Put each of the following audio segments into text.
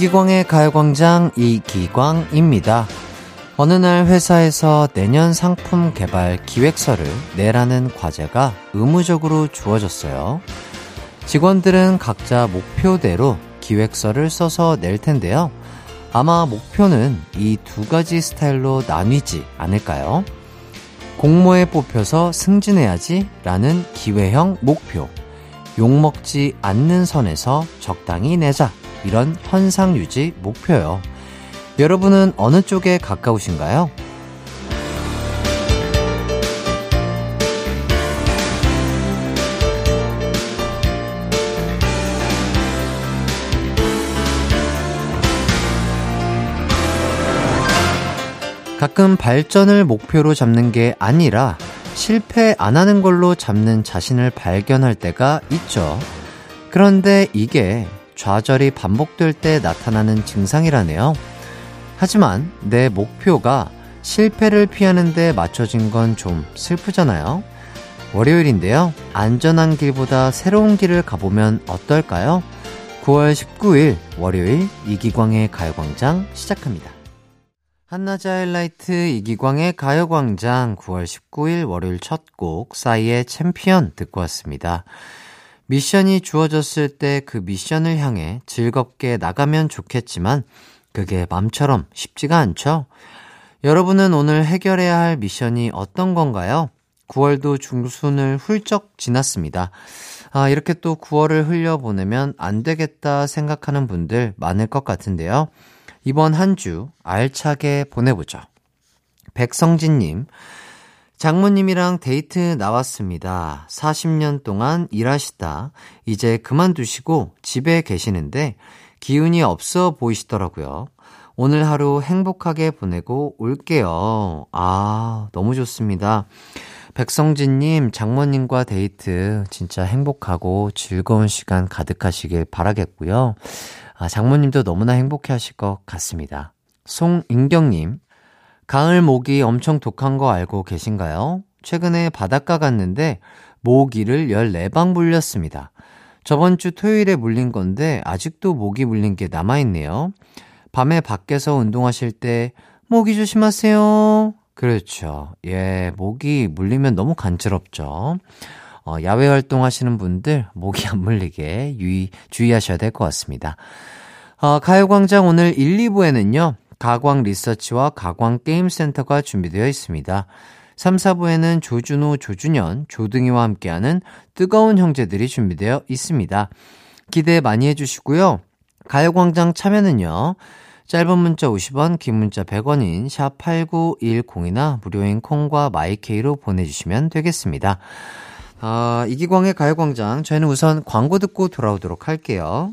이기광의 가요광장 이기광입니다. 어느 날 회사에서 내년 상품 개발 기획서를 내라는 과제가 의무적으로 주어졌어요. 직원들은 각자 목표대로 기획서를 써서 낼 텐데요. 아마 목표는 이 두 가지 스타일로 나뉘지 않을까요? 공모에 뽑혀서 승진해야지 라는 기회형 목표. 욕먹지 않는 선에서 적당히 내자. 이런 현상 유지 목표요. 여러분은 어느 쪽에 가까우신가요? 가끔 발전을 목표로 잡는 게 아니라 실패 안 하는 걸로 잡는 자신을 발견할 때가 있죠. 그런데 이게 좌절이 반복될 때 나타나는 증상이라네요. 하지만 내 목표가 실패를 피하는데 맞춰진 건 좀 슬프잖아요. 월요일인데요. 안전한 길보다 새로운 길을 가보면 어떨까요? 9월 19일 월요일 이기광의 가요광장 시작합니다. 한낮의 하이라이트 이기광의 가요광장 9월 19일 월요일 첫 곡 싸이의 챔피언 듣고 왔습니다. 미션이 주어졌을 때 그 미션을 향해 즐겁게 나가면 좋겠지만 그게 맘처럼 쉽지가 않죠? 여러분은 오늘 해결해야 할 미션이 어떤 건가요? 9월도 중순을 훌쩍 지났습니다. 아, 이렇게 또 9월을 흘려보내면 안 되겠다 생각하는 분들 많을 것 같은데요. 이번 한 주 알차게 보내보죠. 백성진님, 장모님이랑 데이트 나왔습니다. 40년 동안 일하시다 이제 그만두시고 집에 계시는데 기운이 없어 보이시더라고요. 오늘 하루 행복하게 보내고 올게요. 아, 너무 좋습니다. 백성진님, 장모님과 데이트 진짜 행복하고 즐거운 시간 가득하시길 바라겠고요. 아, 장모님도 너무나 행복해 하실 것 같습니다. 송인경님, 가을 모기 엄청 독한 거 알고 계신가요? 최근에 바닷가 갔는데 모기를 14방 물렸습니다. 저번 주 토요일에 물린 건데 아직도 모기 물린 게 남아있네요. 밤에 밖에서 운동하실 때 모기 조심하세요. 그렇죠. 예, 모기 물리면 너무 간지럽죠. 어, 야외 활동하시는 분들 모기 안 물리게 유의, 주의하셔야 될 것 같습니다. 어, 가요광장 오늘 1, 2부에는요. 가광 리서치와 가광 게임센터가 준비되어 있습니다. 3, 4부에는 조준호, 조준현, 조등이와 함께하는 뜨거운 형제들이 준비되어 있습니다. 기대 많이 해주시고요. 가요광장 참여는요. 짧은 문자 50원, 긴 문자 100원인 샵 8910이나 무료인 콩과 마이케이로 보내주시면 되겠습니다. 아, 이기광의 가요광장. 저희는 우선 광고 듣고 돌아오도록 할게요.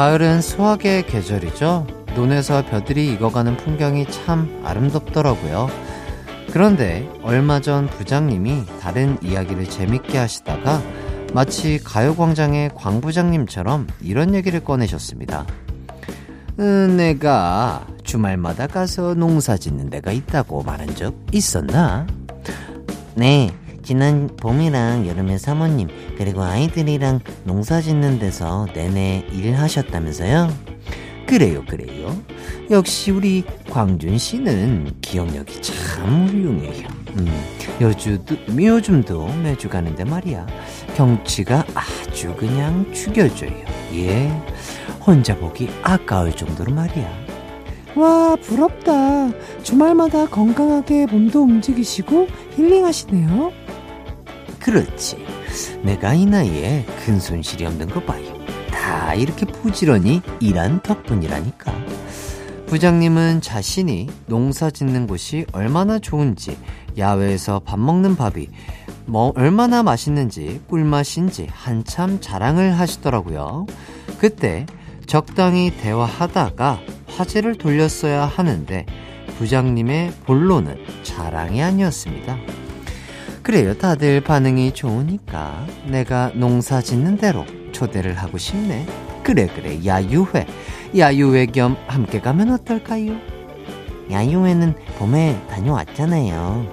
가을은 수확의 계절이죠. 논에서 벼들이 익어가는 풍경이 참 아름답더라고요. 그런데 얼마 전 부장님이 다른 이야기를 재밌게 하시다가 마치 가요광장의 광 부장님처럼 이런 얘기를 꺼내셨습니다. 음, 내가 주말마다 가서 농사 짓는 데가 있다고 말한 적 있었나? 네, 지난 봄이랑 여름에 사모님 그리고 아이들이랑 농사 짓는 데서 내내 일하셨다면서요? 그래요, 그래요. 역시 우리 광준 씨는 기억력이 참 훌륭해요. 음, 요즘도, 요즘도 매주 가는데 말이야. 경치가 아주 그냥 죽여줘요. 예. 혼자 보기 아까울 정도로 말이야. 와, 부럽다. 주말마다 건강하게 몸도 움직이시고 힐링하시네요. 그렇지. 내가 이 나이에 큰 손실이 없는 거 봐요. 다다 이렇게 부지런히 일한 덕분이라니까. 부장님은 자신이 농사 짓는 곳이 얼마나 좋은지, 야외에서 밥 먹는 밥이 뭐 얼마나 맛있는지, 꿀맛인지 한참 자랑을 하시더라고요. 그때 적당히 대화하다가 화제를 돌렸어야 하는데 부장님의 본론은 자랑이 아니었습니다. 그래요. 다들 반응이 좋으니까 내가 농사 짓는 대로 초대를 하고 싶네. 그래 그래 야유회 야유회 겸 함께 가면 어떨까요? 야유회는 봄에 다녀왔잖아요.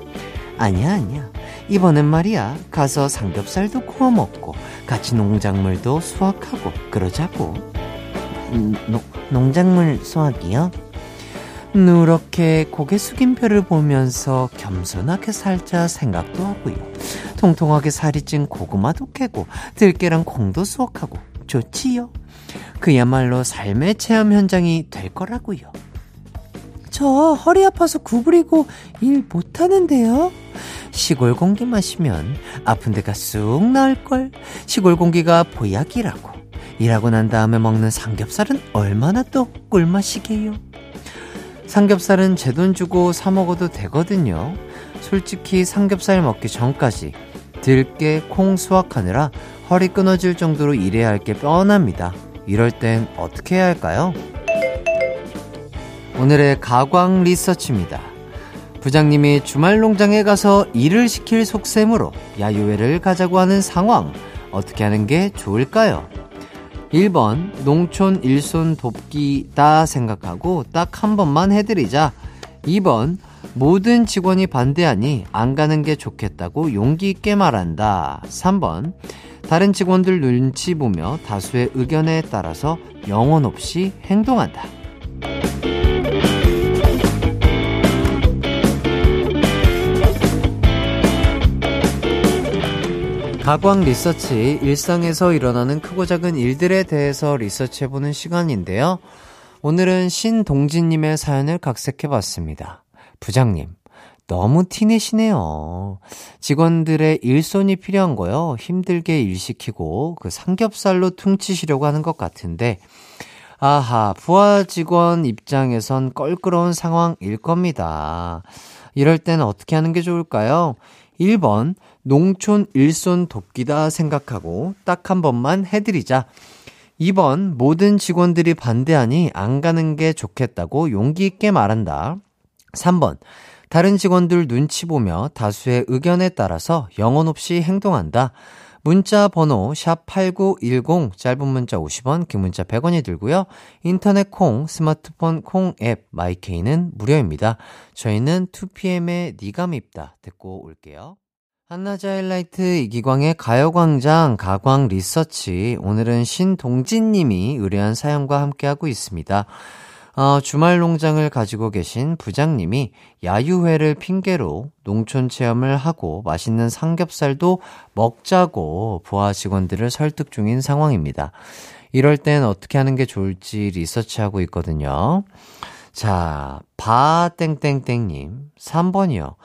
아니야 아니야 이번엔 말이야 가서 삼겹살도 구워 먹고 같이 농작물도 수확하고 그러자고 음, 노, 농작물 수확이요? 누렇게 고개 숙인 별을 보면서 겸손하게 살자 생각도 하고요. 통통하게 살이 찐 고구마도 캐고 들깨랑 콩도 수확하고 좋지요. 그야말로 삶의 체험 현장이 될 거라고요. 저 허리 아파서 구부리고 일 못하는데요. 시골 공기 마시면 아픈 데가 쑥 나을걸. 시골 공기가 보약이라고. 일하고 난 다음에 먹는 삼겹살은 얼마나 또 꿀맛이게요. 삼겹살은 제 돈 주고 사 먹어도 되거든요. 솔직히 삼겹살 먹기 전까지 들깨, 콩 수확하느라 허리 끊어질 정도로 일해야 할 게 뻔합니다. 이럴 땐 어떻게 해야 할까요? 오늘의 가광 리서치입니다. 부장님이 주말 농장에 가서 일을 시킬 속셈으로 야유회를 가자고 하는 상황, 어떻게 하는 게 좋을까요? 1번, 농촌 일손 돕기다 생각하고 딱 한 번만 해드리자. 2번, 모든 직원이 반대하니 안 가는 게 좋겠다고 용기 있게 말한다. 3번, 다른 직원들 눈치 보며 다수의 의견에 따라서 영혼 없이 행동한다. 가광 리서치, 일상에서 일어나는 크고 작은 일들에 대해서 리서치해보는 시간인데요. 오늘은 신동진님의 사연을 각색해봤습니다. 부장님, 너무 티내시네요. 직원들의 일손이 필요한 거요. 힘들게 일 시키고 그 삼겹살로 퉁치시려고 하는 것 같은데, 아하, 부하 직원 입장에선 껄끄러운 상황일 겁니다. 이럴 땐 어떻게 하는 게 좋을까요? 1번, 농촌 일손 돕기다 생각하고 딱 한 번만 해드리자. 2번, 모든 직원들이 반대하니 안 가는 게 좋겠다고 용기 있게 말한다. 3번, 다른 직원들 눈치 보며 다수의 의견에 따라서 영혼 없이 행동한다. 문자 번호 샵8910 짧은 문자 50원 긴 문자 100원이 들고요. 인터넷 콩 스마트폰 콩 앱 마이케이는 무료입니다. 저희는 2PM의 니가 밉다 듣고 올게요. 한낮의 하이라이트 이기광의 가요광장 가광 리서치 오늘은 신동진님이 의뢰한 사연과 함께하고 있습니다. 어, 주말 농장을 가지고 계신 부장님이 야유회를 핑계로 농촌 체험을 하고 맛있는 삼겹살도 먹자고 부하 직원들을 설득 중인 상황입니다. 이럴 땐 어떻게 하는 게 좋을지 리서치하고 있거든요. 자, 바땡땡땡님 3번이요.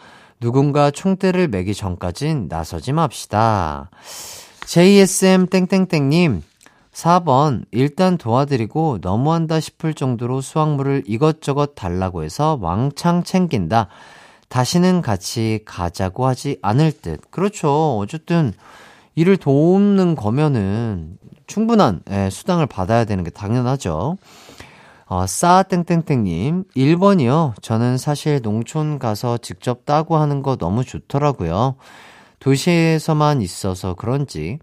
누군가 총대를 매기 전까진 나서지 맙시다. JSM 땡땡땡님, 4번, 일단 도와드리고 너무한다 싶을 정도로 수확물을 이것저것 달라고 해서 왕창 챙긴다. 다시는 같이 가자고 하지 않을 듯. 그렇죠. 어쨌든, 일을 돕는 거면은 충분한 예, 수당을 받아야 되는 게 당연하죠. 어, 싸땡땡땡님, 1번이요. 저는 사실 농촌 가서 직접 따고 하는 거 너무 좋더라고요. 도시에서만 있어서 그런지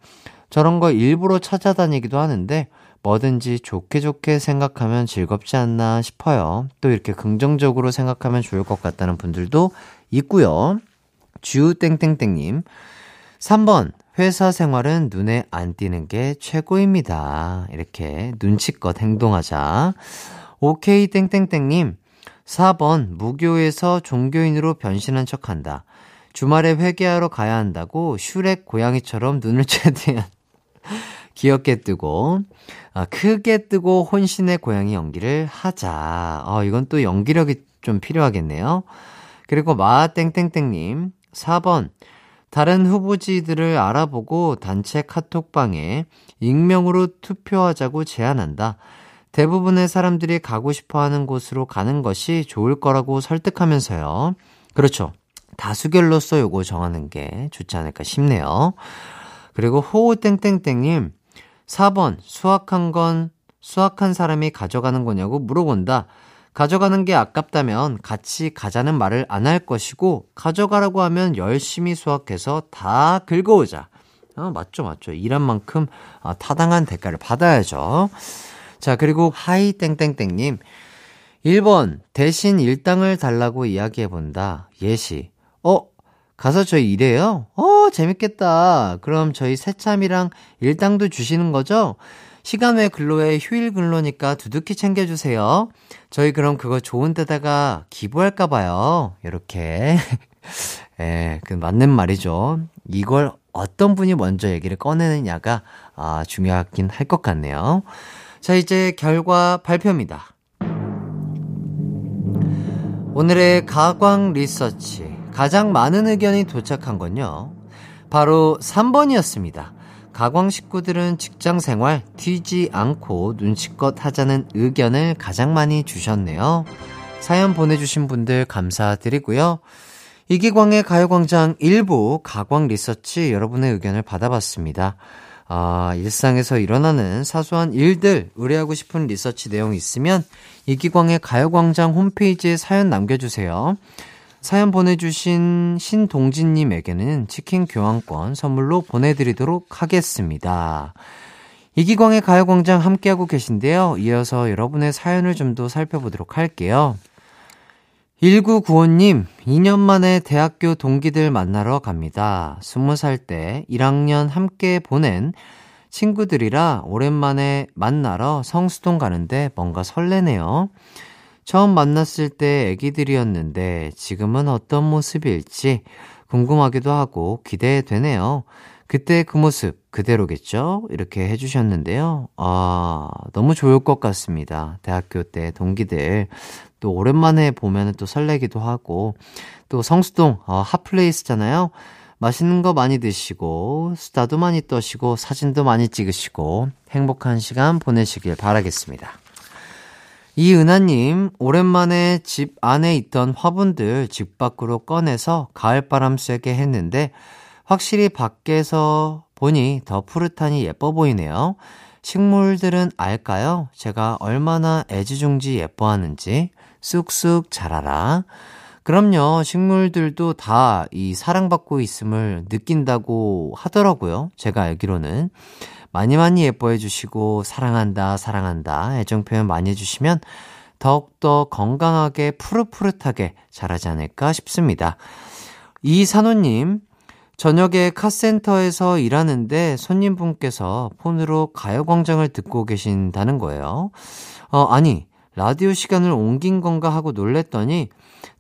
저런 거 일부러 찾아다니기도 하는데 뭐든지 좋게 좋게 생각하면 즐겁지 않나 싶어요. 또 이렇게 긍정적으로 생각하면 좋을 것 같다는 분들도 있고요. 주땡땡땡님, 3번, 회사 생활은 눈에 안 띄는 게 최고입니다. 이렇게 눈치껏 행동하자. 오케이 땡땡땡님 4번 무교에서 종교인으로 변신한 척한다. 주말에 회개하러 가야 한다고 슈렉 고양이처럼 눈을 최대한 귀엽게 뜨고 아, 크게 뜨고 혼신의 고양이 연기를 하자. 어, 이건 또 연기력이 좀 필요하겠네요. 그리고 마땡땡땡님 4번 다른 후보지들을 알아보고 단체 카톡방에 익명으로 투표하자고 제안한다. 대부분의 사람들이 가고 싶어 하는 곳으로 가는 것이 좋을 거라고 설득하면서요. 그렇죠. 다수결로서 요거 정하는 게 좋지 않을까 싶네요. 그리고 호호땡땡땡님, 4번, 수학한 건, 수학한 사람이 가져가는 거냐고 물어본다. 가져가는 게 아깝다면 같이 가자는 말을 안 할 것이고, 가져가라고 하면 열심히 수학해서 다 긁어오자. 어, 맞죠, 맞죠. 일한 만큼 어, 타당한 대가를 받아야죠. 자, 그리고 하이 땡땡땡님. 1번, 대신 일당을 달라고 이야기해본다. 예시. 어, 가서 저희 일해요? 어, 재밌겠다. 그럼 저희 새참이랑 일당도 주시는 거죠? 시간 외 근로에 휴일 근로니까 두둑히 챙겨주세요. 저희 그럼 그거 좋은 데다가 기부할까봐요. 이렇게. 예, 그 맞는 말이죠. 이걸 어떤 분이 먼저 얘기를 꺼내느냐가 아, 중요하긴 할 것 같네요. 자, 이제 결과 발표입니다. 오늘의 가광 리서치 가장 많은 의견이 도착한 건요. 바로 3번이었습니다. 가광 식구들은 직장 생활 튀지 않고 눈치껏 하자는 의견을 가장 많이 주셨네요. 사연 보내주신 분들 감사드리고요. 이기광의 가요광장 일부 가광 리서치 여러분의 의견을 받아봤습니다. 아, 일상에서 일어나는 사소한 일들 의뢰하고 싶은 리서치 내용 있으면 이기광의 가요광장 홈페이지에 사연 남겨주세요. 사연 보내주신 신동진님에게는 치킨 교환권 선물로 보내드리도록 하겠습니다. 이기광의 가요광장 함께하고 계신데요. 이어서 여러분의 사연을 좀 더 살펴보도록 할게요. 1995님, 2년 만에 대학교 동기들 만나러 갑니다. 20살 때 1학년 함께 보낸 친구들이라 오랜만에 만나러 성수동 가는데 뭔가 설레네요. 처음 만났을 때 애기들이었는데 지금은 어떤 모습일지 궁금하기도 하고 기대되네요. 그때 그 모습 그대로겠죠? 이렇게 해주셨는데요. 아, 너무 좋을 것 같습니다. 대학교 때 동기들. 또 오랜만에 보면 또 설레기도 하고, 또 성수동, 어, 핫플레이스잖아요. 맛있는 거 많이 드시고, 수다도 많이 떠시고, 사진도 많이 찍으시고, 행복한 시간 보내시길 바라겠습니다. 이은하님, 오랜만에 집 안에 있던 화분들 집 밖으로 꺼내서 가을바람 쐬게 했는데, 확실히 밖에서 보니 더 푸릇하니 예뻐 보이네요. 식물들은 알까요? 제가 얼마나 애지중지 예뻐하는지. 쑥쑥 자라라. 그럼요, 식물들도 다 이 사랑받고 있음을 느낀다고 하더라고요. 제가 알기로는. 많이 많이 예뻐해 주시고, 사랑한다, 사랑한다, 애정 표현 많이 해주시면 더욱더 건강하게 푸릇푸릇하게 자라지 않을까 싶습니다. 이산호님, 저녁에 카센터에서 일하는데 손님분께서 폰으로 가요광장을 듣고 계신다는 거예요. 어, 아니, 라디오 시간을 옮긴 건가 하고 놀랬더니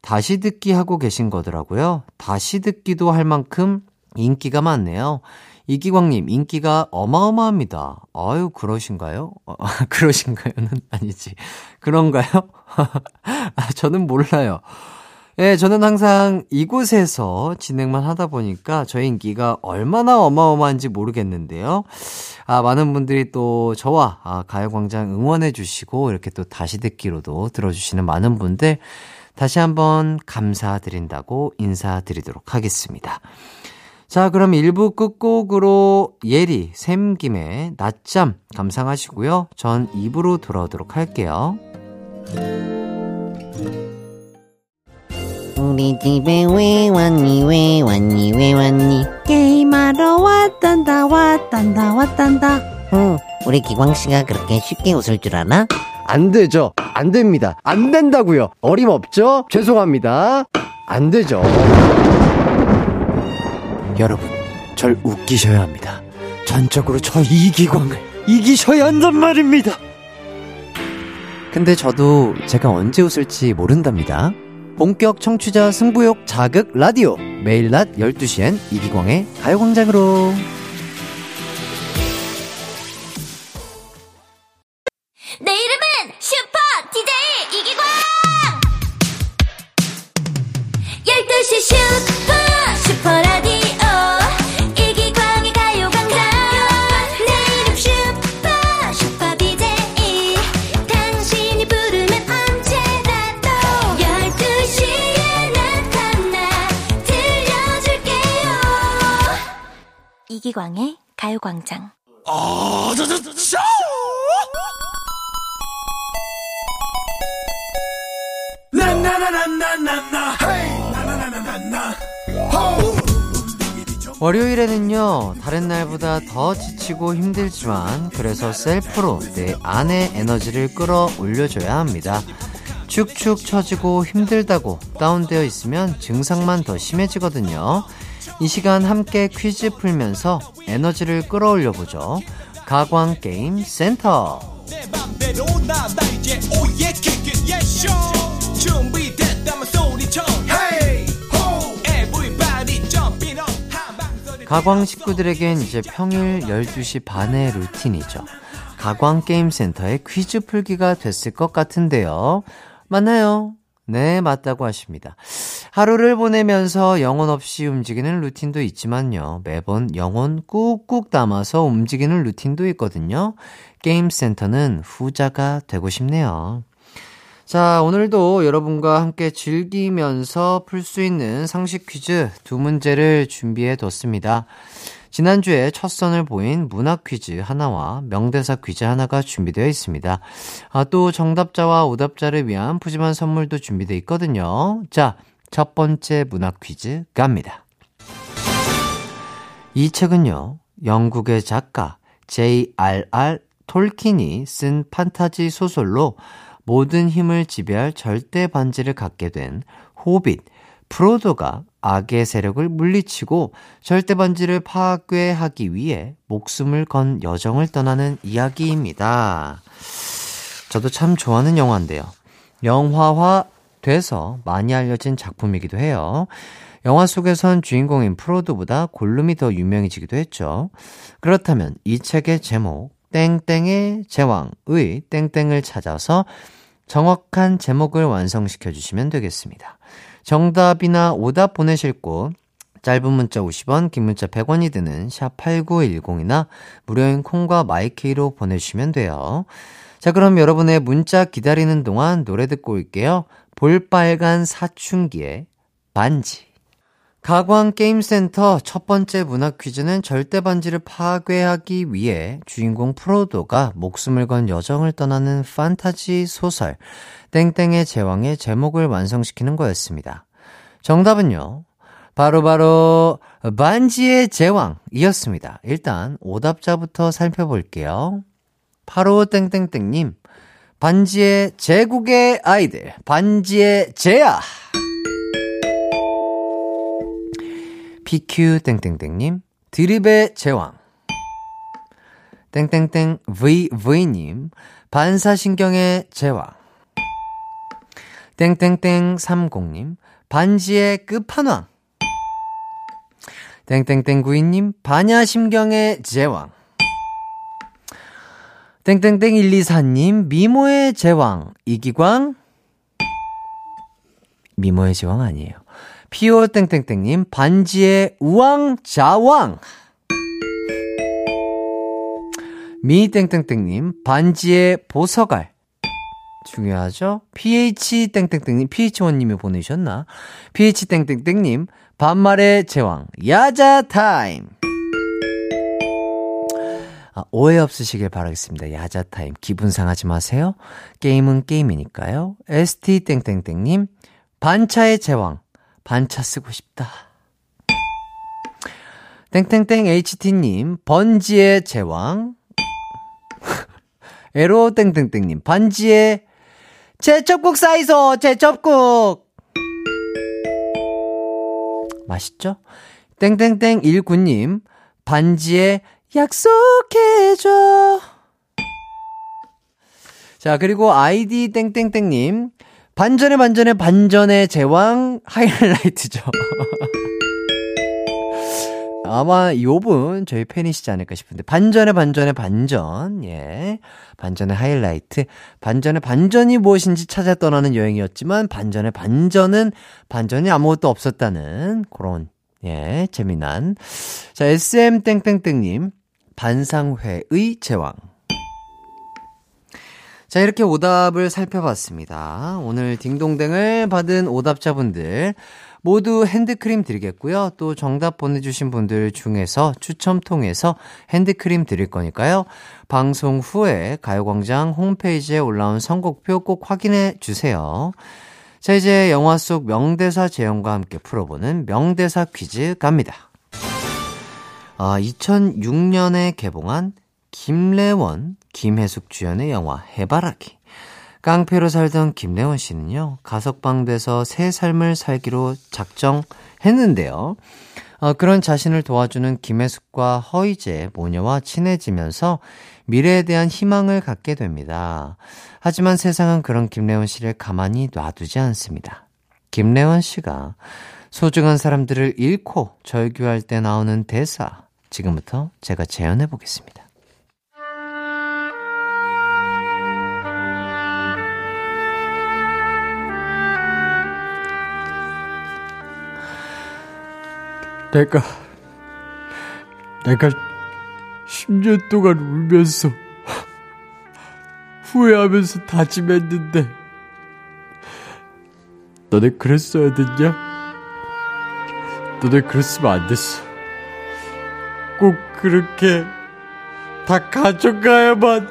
다시 듣기 하고 계신 거더라고요. 다시 듣기도 할 만큼 인기가 많네요. 이기광님, 인기가 어마어마합니다. 아유, 그러신가요? 어, 그러신가요는 아니지. 그런가요? 아, 저는 몰라요. 예, 저는 항상 이곳에서 진행만 하다 보니까 저희 인기가 얼마나 어마어마한지 모르겠는데요. 아, 많은 분들이 또 저와 아, 가요광장 응원해주시고 이렇게 또 다시 듣기로도 들어주시는 많은 분들 다시 한번 감사드린다고 인사드리도록 하겠습니다. 자, 그럼 1부 끝곡으로 예리, 샘김의 낮잠 감상하시고요. 전 2부로 돌아오도록 할게요. 우리 집에 왜 왔니 왜 왔니 왜 왔니 게임하러 왔단다 왔단다 왔단다 응 우리 기광씨가 그렇게 쉽게 웃을 줄 아나? 안 되죠. 안 됩니다. 안 된다고요. 어림없죠? 죄송합니다. 안 되죠. 여러분, 절 웃기셔야 합니다. 전적으로 저 이기광을 이기셔야 한단 말입니다. 근데 저도 제가 언제 웃을지 모른답니다. 본격 청취자 승부욕 자극 라디오. 매일 낮 12시엔 이기광의 가요광장으로. 가요광장. 월요일에는요, 다른 날보다 더 지치고 힘들지만, 그래서 셀프로 내 안의 에너지를 끌어 올려줘야 합니다. 축축 처지고 힘들다고 다운되어 있으면 증상만 더 심해지거든요. 이 시간 함께 퀴즈 풀면서 에너지를 끌어올려 보죠. 가광 게임 센터. 가광 식구들에겐 이제 평일 12시 반의 루틴이죠. 가광 게임 센터의 퀴즈 풀기가 됐을 것 같은데요. 맞나요? 네, 맞다고 하십니다. 하루를 보내면서 영혼 없이 움직이는 루틴도 있지만요. 매번 영혼 꾹꾹 담아서 움직이는 루틴도 있거든요. 게임 센터는 후자가 되고 싶네요. 자, 오늘도 여러분과 함께 즐기면서 풀 수 있는 상식 퀴즈 두 문제를 준비해 뒀습니다. 지난주에 첫 선을 보인 문학 퀴즈 하나와 명대사 퀴즈 하나가 준비되어 있습니다. 아, 또 정답자와 오답자를 위한 푸짐한 선물도 준비되어 있거든요. 자, 첫 번째 문학 퀴즈 갑니다. 이 책은요, 영국의 작가 J.R.R. 톨킨이 쓴 판타지 소설로 모든 힘을 지배할 절대 반지를 갖게 된 호빗, 프로도가 악의 세력을 물리치고 절대 반지를 파괴하기 위해 목숨을 건 여정을 떠나는 이야기입니다. 저도 참 좋아하는 영화인데요. 영화화 돼서 많이 알려진 작품이기도 해요. 영화 속에선 주인공인 프로도보다 골룸이 더 유명해지기도 했죠. 그렇다면 이 책의 제목, 땡땡의 제왕의 땡땡을 찾아서 정확한 제목을 완성시켜 주시면 되겠습니다. 정답이나 오답 보내실 곳 짧은 문자 50원, 긴 문자 100원이 드는 샵 8910이나 무료인 콩과 my K로 보내주시면 돼요. 자, 그럼 여러분의 문자 기다리는 동안 노래 듣고 올게요. 볼빨간 사춘기의 반지. 가광 게임센터 첫 번째 문학 퀴즈는 절대 반지를 파괴하기 위해 주인공 프로도가 목숨을 건 여정을 떠나는 판타지 소설 땡땡의 제왕의 제목을 완성시키는 거였습니다. 정답은요. 바로바로 바로 반지의 제왕이었습니다. 일단 오답자부터 살펴볼게요. 바로 땡땡땡님 반지의 제국의 아이들 반지의 제야 PQ 땡땡땡님 드립의 제왕. 땡땡땡 VV님 반사신경의 제왕. 땡땡땡 30님 반지의 끝판왕. 땡땡땡 92님 반야심경의 제왕. 땡땡땡 124님 미모의 제왕. 이기광. 미모의 제왕 아니에요 피오 땡땡땡님 반지의 우왕좌왕 미 땡땡땡님 반지의 보석알 중요하죠? ph 땡땡땡님 ph1님이 보내셨나? ph 땡땡땡님 반말의 제왕 야자 타임 아, 오해 없으시길 바라겠습니다. 야자 타임 기분 상하지 마세요. 게임은 게임이니까요. st 땡땡땡님 반차의 제왕 반차 쓰고 싶다. 땡땡땡 HT님, 번지의 제왕. 에로 땡땡땡님, 반지의 제첩국 사이소, 제첩국! 맛있죠? 땡땡땡 19님, 반지의 약속해줘. 자, 그리고 아이디 땡땡땡님, 반전의 반전의 반전의 제왕 하이라이트죠. 아마 요분 저희 팬이시지 않을까 싶은데 반전의 반전의 반전 예. 반전의 하이라이트. 반전의 반전이 무엇인지 찾아 떠나는 여행이었지만 반전의 반전은 반전이 아무것도 없었다는 그런 예 재미난. 자 SM 땡땡땡님. 반상회의 제왕 자, 이렇게 오답을 살펴봤습니다. 오늘 딩동댕을 받은 오답자분들, 모두 핸드크림 드리겠고요. 또 정답 보내주신 분들 중에서 추첨 통해서 핸드크림 드릴 거니까요. 방송 후에 가요광장 홈페이지에 올라온 선곡표 꼭 확인해 주세요. 자, 이제 영화 속 명대사 재현과 함께 풀어보는 명대사 퀴즈 갑니다. 아, 2006년에 개봉한 김래원, 김혜숙 주연의 영화 해바라기. 깡패로 살던 김래원 씨는요, 가석방돼서 새 삶을 살기로 작정했는데요. 어, 그런 자신을 도와주는 김혜숙과 허이제 모녀와 친해지면서 미래에 대한 희망을 갖게 됩니다. 하지만 세상은 그런 김래원 씨를 가만히 놔두지 않습니다. 김래원 씨가 소중한 사람들을 잃고 절규할 때 나오는 대사, 지금부터 제가 재현해 보겠습니다. 내가 내가 10년 동안 울면서 후회하면서 다짐했는데 너네 그랬어야 됐냐? 너네 그랬으면 안 됐어. 꼭 그렇게 다 가져가야만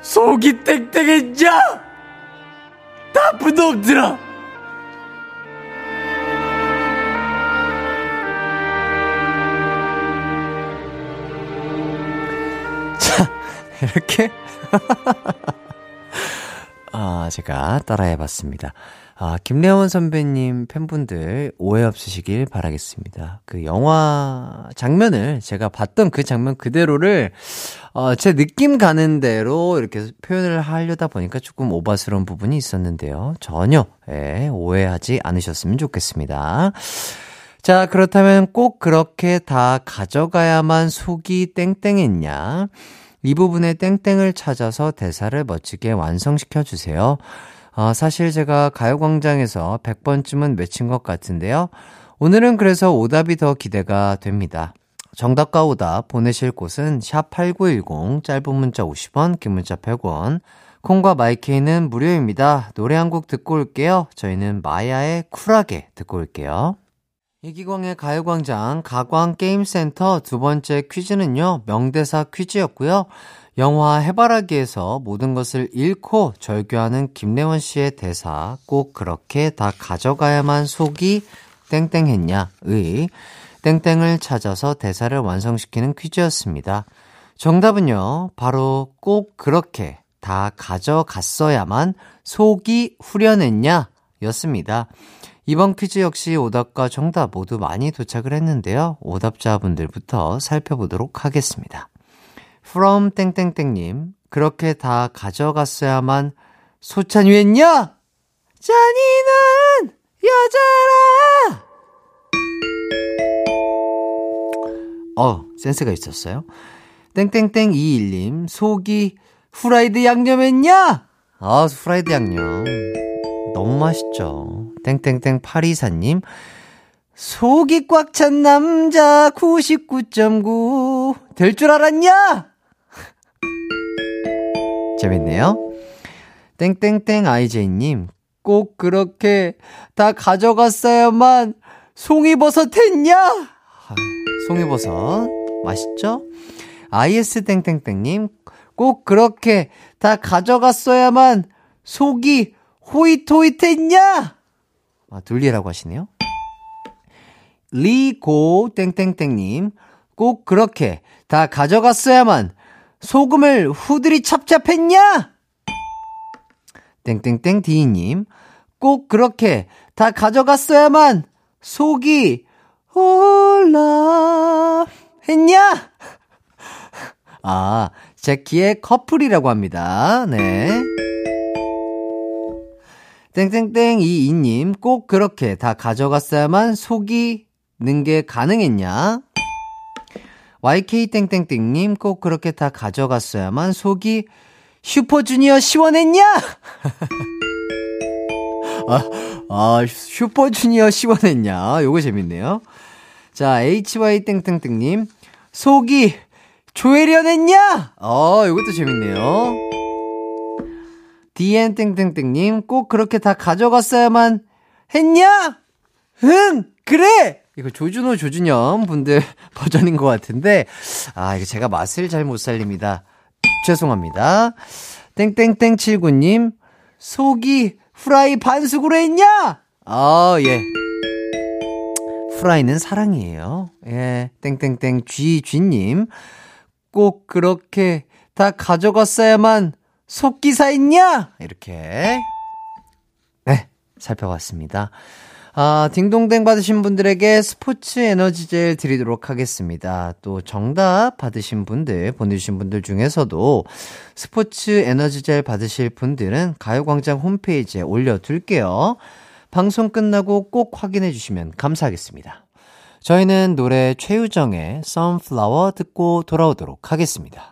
속이 땡땡했냐? 나쁜 놈들아! 이렇게? 아, 제가 따라해 봤습니다. 아, 김래원 선배님 팬분들 오해 없으시길 바라겠습니다. 그 영화 장면을 제가 봤던 그 장면 그대로를 어, 제 느낌 가는 대로 이렇게 표현을 하려다 보니까 조금 오바스러운 부분이 있었는데요. 전혀 예, 오해하지 않으셨으면 좋겠습니다. 자, 그렇다면 꼭 그렇게 다 가져가야만 속이 땡땡했냐? 이 부분에 땡땡을 찾아서 대사를 멋지게 완성시켜 주세요. 어, 사실 제가 가요광장에서 100번쯤은 외친 것 같은데요. 오늘은 그래서 오답이 더 기대가 됩니다. 정답과 오답 보내실 곳은 샵8910 짧은 문자 50원, 긴 문자 100원. 콩과 마이케이는 무료입니다. 노래 한 곡 듣고 올게요. 저희는 마야의 쿨하게 듣고 올게요. 이기광의 가요광장 가광게임센터 두 번째 퀴즈는요, 명대사 퀴즈였고요. 영화 해바라기에서 모든 것을 잃고 절규하는 김래원 씨의 대사 꼭 그렇게 다 가져가야만 속이 땡땡했냐 의 땡땡을 찾아서 대사를 완성시키는 퀴즈였습니다. 정답은요, 바로 꼭 그렇게 다 가져갔어야만 속이 후련했냐 였습니다. 이번 퀴즈 역시 오답과 정답 모두 많이 도착을 했는데요. 오답자분들부터 살펴보도록 하겠습니다. from 땡땡땡님, 그렇게 다 가져갔어야만 소찬이 했냐? 잔인한 여자라! 어, 센스가 있었어요. 땡땡땡 21님, 속이 후라이드 양념했냐? 아, 후라이드 양념. 너무 맛있죠. 땡땡땡 824님, 속이 꽉 찬 남자 99.9. 될 줄 알았냐? 재밌네요. 땡땡땡 아이제이님, 꼭 그렇게 다 가져갔어야만 송이버섯 했냐? 송이버섯, 맛있죠? IS 땡땡땡님, 꼭 그렇게 다 가져갔어야만 속이 호잇호잇했냐? 아, 둘리라고 하시네요. 리고 땡땡땡님 꼭 그렇게 다 가져갔어야만 소금을 후들이 찹찹했냐? 땡땡땡 디님 꼭 그렇게 다 가져갔어야만 속이 올라 했냐? 아, 제키의 커플이라고 합니다. 네. 땡땡땡 이이님 꼭 그렇게 다 가져갔어야만 속이 는 게 가능했냐? YK땡땡땡님 꼭 그렇게 다 가져갔어야만 속이 슈퍼주니어 시원했냐? 아, 아, 슈퍼주니어 시원했냐? 요거 재밌네요. 자, HY땡땡땡님 속이 조혜련했냐? 어, 요것도 재밌네요. DN땡땡땡님 꼭 그렇게 다 가져갔어야만 했냐? 응, 그래! 이거 조준호, 조준현 분들 버전인 것 같은데, 아, 이거 제가 맛을 잘 못 살립니다. 죄송합니다. 땡땡땡 79님, 속이 후라이 반숙으로 했냐? 아, 예. 후라이는 사랑이에요. 예, 땡땡땡 쥐쥐님, 꼭 그렇게 다 가져갔어야만 속기사 있냐? 이렇게. 네, 살펴봤습니다. 아, 딩동댕 받으신 분들에게 스포츠 에너지 젤 드리도록 하겠습니다. 또 정답 받으신 분들, 보내주신 분들 중에서도 스포츠 에너지 젤 받으실 분들은 가요광장 홈페이지에 올려둘게요. 방송 끝나고 꼭 확인해 주시면 감사하겠습니다. 저희는 노래 최유정의 Sunflower 듣고 돌아오도록 하겠습니다.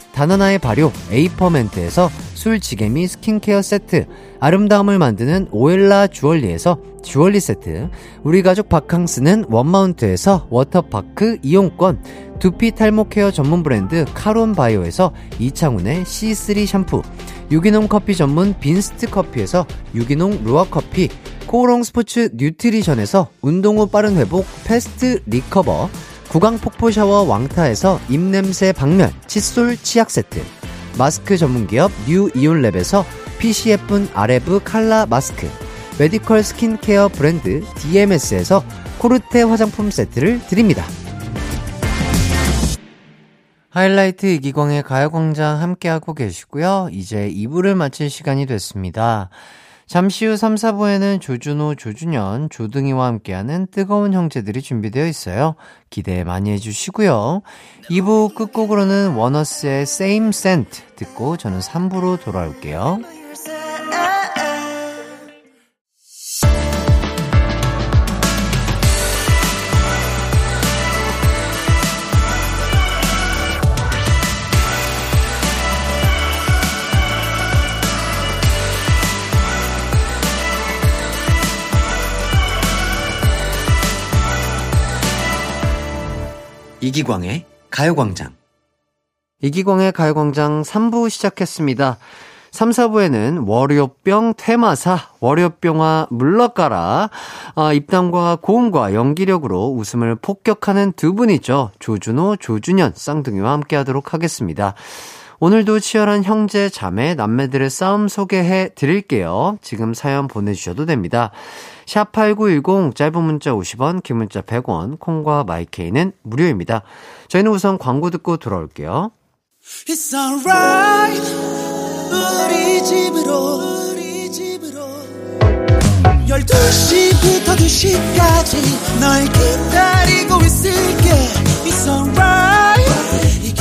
다나나의 발효 에이퍼멘트에서 술지개미 스킨케어 세트, 아름다움을 만드는 오엘라 주얼리에서 주얼리 세트, 우리 가족 바캉스는 원마운트에서 워터파크 이용권, 두피 탈모 케어 전문 브랜드 카론 바이오에서 이창훈의 C3 샴푸, 유기농 커피 전문 빈스트 커피에서 유기농 루아 커피, 코오롱 스포츠 뉴트리션에서 운동 후 빠른 회복 패스트 리커버, 구강 폭포 샤워 왕타에서 입냄새 박멸 칫솔 치약 세트, 마스크 전문 기업 뉴 이온랩에서 예쁜 아레브 칼라 마스크, 메디컬 스킨케어 브랜드 DMS에서 코르테 화장품 세트를 드립니다. 하이라이트 이기광의 가요광장 함께하고 계시고요. 이제 2부를 마칠 시간이 됐습니다. 잠시 후 3, 4부에는 조준호, 조준현, 조등이와 함께하는 뜨거운 형제들이 준비되어 있어요. 기대 많이 해주시고요. 2부 끝곡으로는 원어스의 Same Scent 듣고 저는 3부로 돌아올게요. 이기광의 가요광장. 이기광의 가요광장 3부 시작했습니다. 3, 4부에는 월요병 테마사, 월요병아 물러가라. 아, 입담과 고음과 연기력으로 웃음을 폭격하는 두 분이죠. 조준호, 조준현, 쌍둥이와 함께 하도록 하겠습니다. 오늘도 치열한 형제, 자매, 남매들의 싸움 소개해 드릴게요. 지금 사연 보내주셔도 됩니다. 샵8910 짧은 문자 50원, 긴 문자 100원, 콩과 마이케이는 무료입니다. 저희는 우선 광고 듣고 돌아올게요. It's alright. 우리 집으로, 우리 집으로. 12시부터 2시까지 널 기다리고 있을게. It's alright.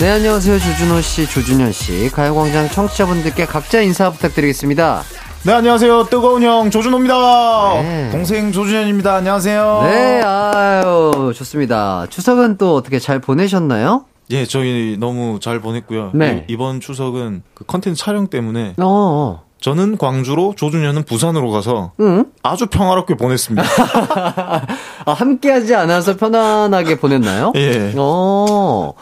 네, 안녕하세요. 조준호 씨, 조준현 씨. 가요광장 청취자분들께 각자 인사 부탁드리겠습니다. 네, 안녕하세요. 뜨거운 형, 조준호입니다. 네. 동생 조준현입니다. 안녕하세요. 네, 아유, 좋습니다. 추석은 또 어떻게 잘 보내셨나요? 예, 저희 너무 잘 보냈고요. 네. 이- 이번 추석은 그 컨텐츠 촬영 때문에 어, 어. 저는 광주로 조준현은 부산으로 가서 응? 아주 평화롭게 보냈습니다. 아, 함께하지 않아서 편안하게 보냈나요? 예. 어.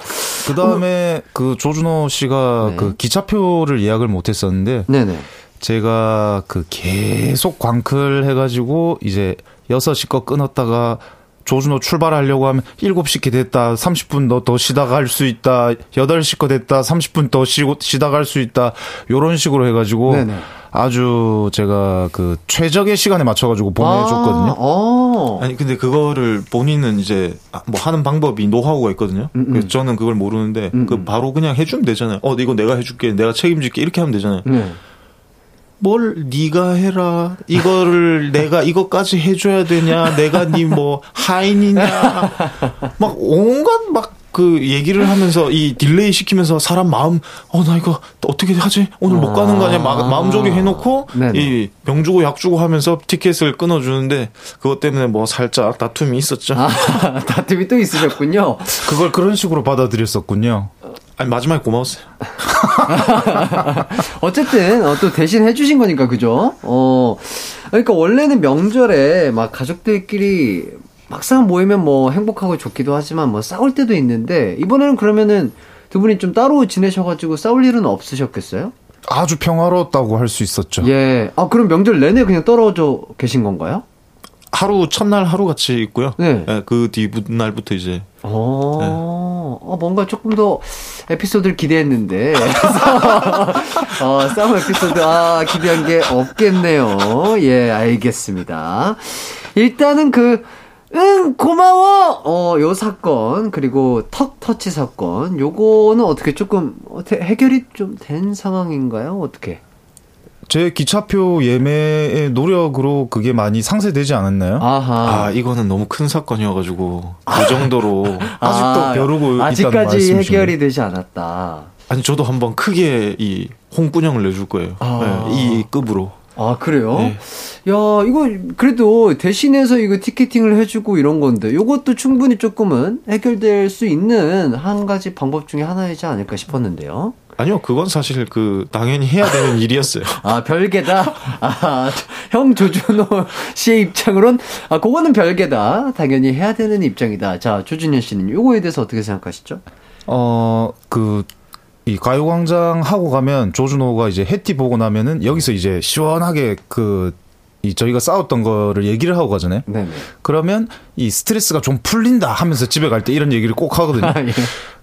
그 다음에 그 조준호 씨가 네. 그 기차표를 예약을 못 했었는데 네네. 제가 그 계속 광클 해가지고 이제 6시 거 끊었다가 조준호 출발하려고 하면 7시 게 됐다. 30분 더, 더 쉬다 갈 수 있다. 8시 거 됐다. 30분 더 쉬고, 쉬다 갈 수 있다. 요런 식으로 해가지고 네네. 아주 제가 그 최적의 시간에 맞춰가지고 보내줬거든요. 아, 어. 아니 근데 그거를 본인은 이제 아, 뭐 하는 방법이 노하우가 있거든요. 음, 음. 그래서 저는 그걸 모르는데 음, 그 음. 바로 그냥 해주면 되잖아요. 어 이거 내가 해줄게, 내가 책임질게 이렇게 하면 되잖아요. 네. 뭘 네가 해라. 이거를 내가 이것까지 해줘야 되냐? 내가 네 뭐 하인이냐? 막 온갖 막 그 얘기를 하면서 이 delay 시키면서 사람 마음 어 나 이거 어떻게 하지? 오늘 못 가는 거 아니야? 마, 마음 조리 해놓고 네네. 이 병 주고 약 주고 하면서 티켓을 끊어주는데 그것 때문에 뭐 살짝 다툼이 있었죠. 아, 다툼이 또 있으셨군요. 그걸 그런 식으로 받아들였었군요. 아니 마지막에 고마웠어요. 어쨌든 어, 또 대신 해주신 거니까 그죠? 어 그러니까 원래는 명절에 막 가족들끼리 막상 모이면 뭐 행복하고 좋기도 하지만 뭐 싸울 때도 있는데 이번에는 그러면은 두 분이 좀 따로 지내셔가지고 싸울 일은 없으셨겠어요? 아주 평화로웠다고 할 수 있었죠. 예. 아 그럼 명절 내내 그냥 떨어져 계신 건가요? 하루 첫날 하루 같이 있고요. 네. 예, 그 뒤 날부터 이제 어, 어, 뭔가 조금 더 에피소드를 기대했는데. 그래서, 어, 싸움 에피소드, 아, 기대한 게 없겠네요. 예, 알겠습니다. 일단은 그, 응, 고마워! 어, 요 사건, 그리고 턱 터치 사건, 요거는 어떻게 조금, 어떻게 해결이 좀 된 상황인가요? 어떻게? 제 기차표 예매의 노력으로 그게 많이 상쇄되지 않았나요? 아하. 아, 이거는 너무 큰 사건이어가지고 그 정도로 아직도 아, 벼르고 있다는 아직까지. 해결이 되지 않았다. 아니 저도 한번 크게 이 홍군형을 내줄 거예요. 아. 네, 이 급으로. 아, 그래요? 네. 야, 이거, 그래도 대신해서 이거 티켓팅을 해주고 이런 건데, 요것도 충분히 조금은 해결될 수 있는 한 가지 방법 중에 하나이지 않을까 싶었는데요. 아니요, 그건 사실 그 당연히 해야 되는 일이었어요. 아, 별개다? 아, 형 조준호 씨의 입장으론, 아, 그거는 별개다. 당연히 해야 되는 입장이다. 자, 조준현 씨는 요거에 대해서 어떻게 생각하시죠? 어, 그, 이 가요광장 하고 가면 조준호가 이제 해티 보고 나면은 여기서 이제 시원하게 그, 이 저희가 싸웠던 거를 얘기를 하고 가잖아요. 네네. 그러면 이 스트레스가 좀 풀린다 하면서 집에 갈 때 이런 얘기를 꼭 하거든요. 아, 예.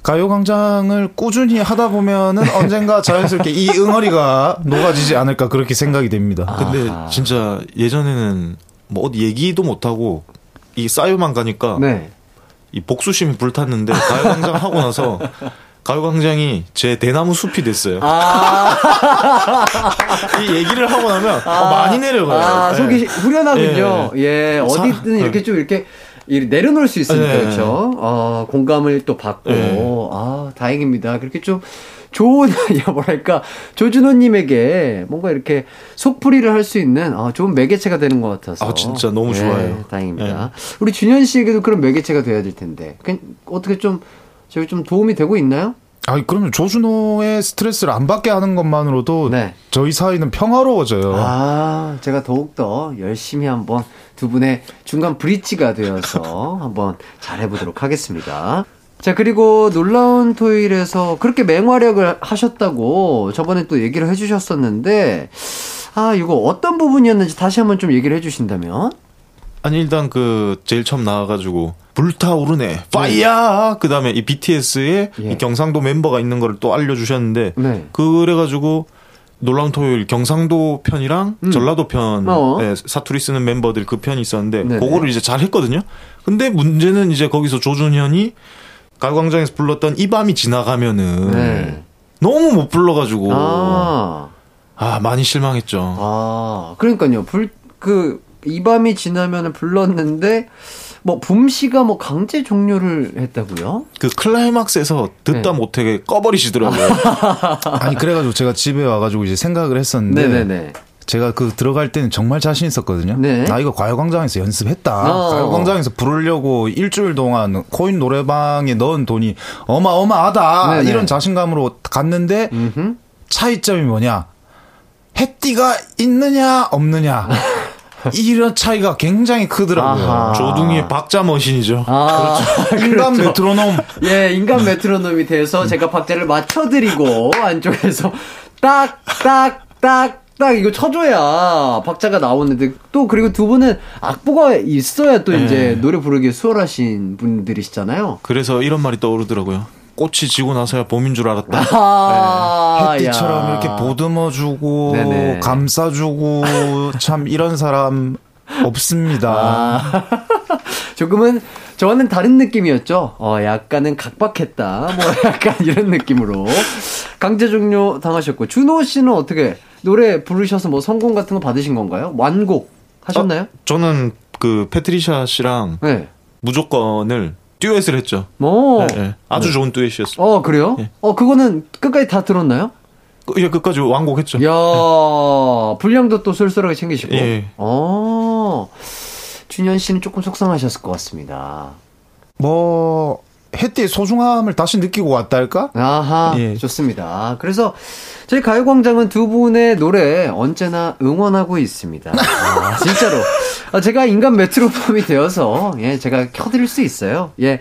가요광장을 꾸준히 하다 보면은 언젠가 자연스럽게 이 응어리가 녹아지지 않을까 그렇게 생각이 됩니다. 근데 아하. 진짜 예전에는 뭐 어디 얘기도 못 하고 이 싸요만 가니까 네. 이 복수심이 불탔는데 가요광장 하고 나서 가요광장이 제 대나무 숲이 됐어요. 아, 이 얘기를 하고 나면 어, 많이 내려가요. 아, 네. 속이 후련하군요. 예, 사- 어디든 이렇게 좀 이렇게 이 내려놓을 수 있으니까 네. 그렇죠. 어, 공감을 또 받고 네. 아 다행입니다. 그렇게 좀 좋은 야 뭐랄까 조준호님에게 뭔가 이렇게 속풀이를 할 수 있는 아, 좋은 매개체가 되는 것 같아서 아, 진짜 너무 예, 좋아요. 다행입니다. 우리 준현 씨에게도 그런 매개체가 돼야 될 텐데 그, 어떻게 좀 저희 좀 도움이 되고 있나요? 아니 그러면 조준호의 스트레스를 안 받게 하는 것만으로도 네. 저희 사이는 평화로워져요. 아, 제가 더욱더 열심히 한번 두 분의 중간 브릿지가 되어서 한번 잘해보도록 하겠습니다. 자, 그리고 놀라운 토요일에서 그렇게 맹활약을 하셨다고 저번에 또 얘기를 해주셨었는데, 아, 이거 어떤 부분이었는지 다시 한번 좀 얘기를 해주신다면? 아니 일단 그 제일 처음 나와가지고 불타오르네 파이야 그 다음에 이 BTS의 예. 이 경상도 멤버가 있는 거를 또 알려주셨는데 네. 그래가지고 놀라운 토요일 경상도 편이랑 음. 전라도 편 어. 예, 사투리 쓰는 멤버들 그 편이 있었는데 네네. 그거를 이제 잘 했거든요. 근데 문제는 이제 거기서 조준현이 가요광장에서 불렀던 이 밤이 지나가면은 네. 너무 못 불러가지고 아, 아 많이 실망했죠. 아, 그러니까요. 불, 그, 이 밤이 지나면 불렀는데, 뭐, 붐씨가 뭐 강제 종료를 했다고요? 그 클라이막스에서 듣다 네. 못하게 꺼버리시더라고요. 아니 그래가지고 제가 집에 와가지고 이제 생각을 했었는데 네네네. 제가 그 들어갈 때는 정말 자신 있었거든요. 네. 나 이거 가요광장에서 연습했다. 어. 가요광장에서 부르려고 일주일 동안 코인 노래방에 넣은 돈이 어마어마하다. 네네. 이런 자신감으로 갔는데 음흠. 차이점이 뭐냐? 해띠가 있느냐 없느냐 이런 차이가 굉장히 크더라고요. 아하. 조둥이의 박자 머신이죠. 아, 인간 그렇죠. 메트로놈. 예, 인간 메트로놈이 돼서 제가 박자를 맞춰드리고 안쪽에서 딱, 딱, 딱, 딱 이거 쳐줘야 박자가 나오는데 또 그리고 두 분은 악보가 있어야 또 이제 노래 부르기 수월하신 분들이시잖아요. 그래서 이런 말이 떠오르더라고요. 꽃이 지고 나서야 봄인 줄 알았다. 아, 햇띠처럼 야. 이렇게 보듬어주고 네네. 감싸주고 참 이런 사람 없습니다. 아, 조금은 저와는 다른 느낌이었죠. 어, 약간은 각박했다. 뭐 약간 이런 느낌으로 강제 종료 당하셨고 준호 씨는 어떻게 노래 부르셔서 뭐 성공 같은 거 받으신 건가요? 완곡 하셨나요? 저는 그 패트리샤 씨랑 네. 무조건을 듀엣을 했죠. 뭐, 네, 네. 아주 좋은 듀엣이었어요. 어 그래요? 예. 어 그거는 끝까지 다 들었나요? 그- 예, 끝까지 완곡했죠. 야 분량도 또 쏠쏠하게 챙기시고. 예. 어 준현 씨는 조금 속상하셨을 것 같습니다. 뭐 햇띠의 소중함을 다시 느끼고 왔달까? 아하, 예. 좋습니다. 그래서 저희 가요광장은 두 분의 노래 언제나 응원하고 있습니다. 아, 진짜로. 아, 제가 인간 메트로폼이 되어서, 예, 제가 켜드릴 수 있어요. 예.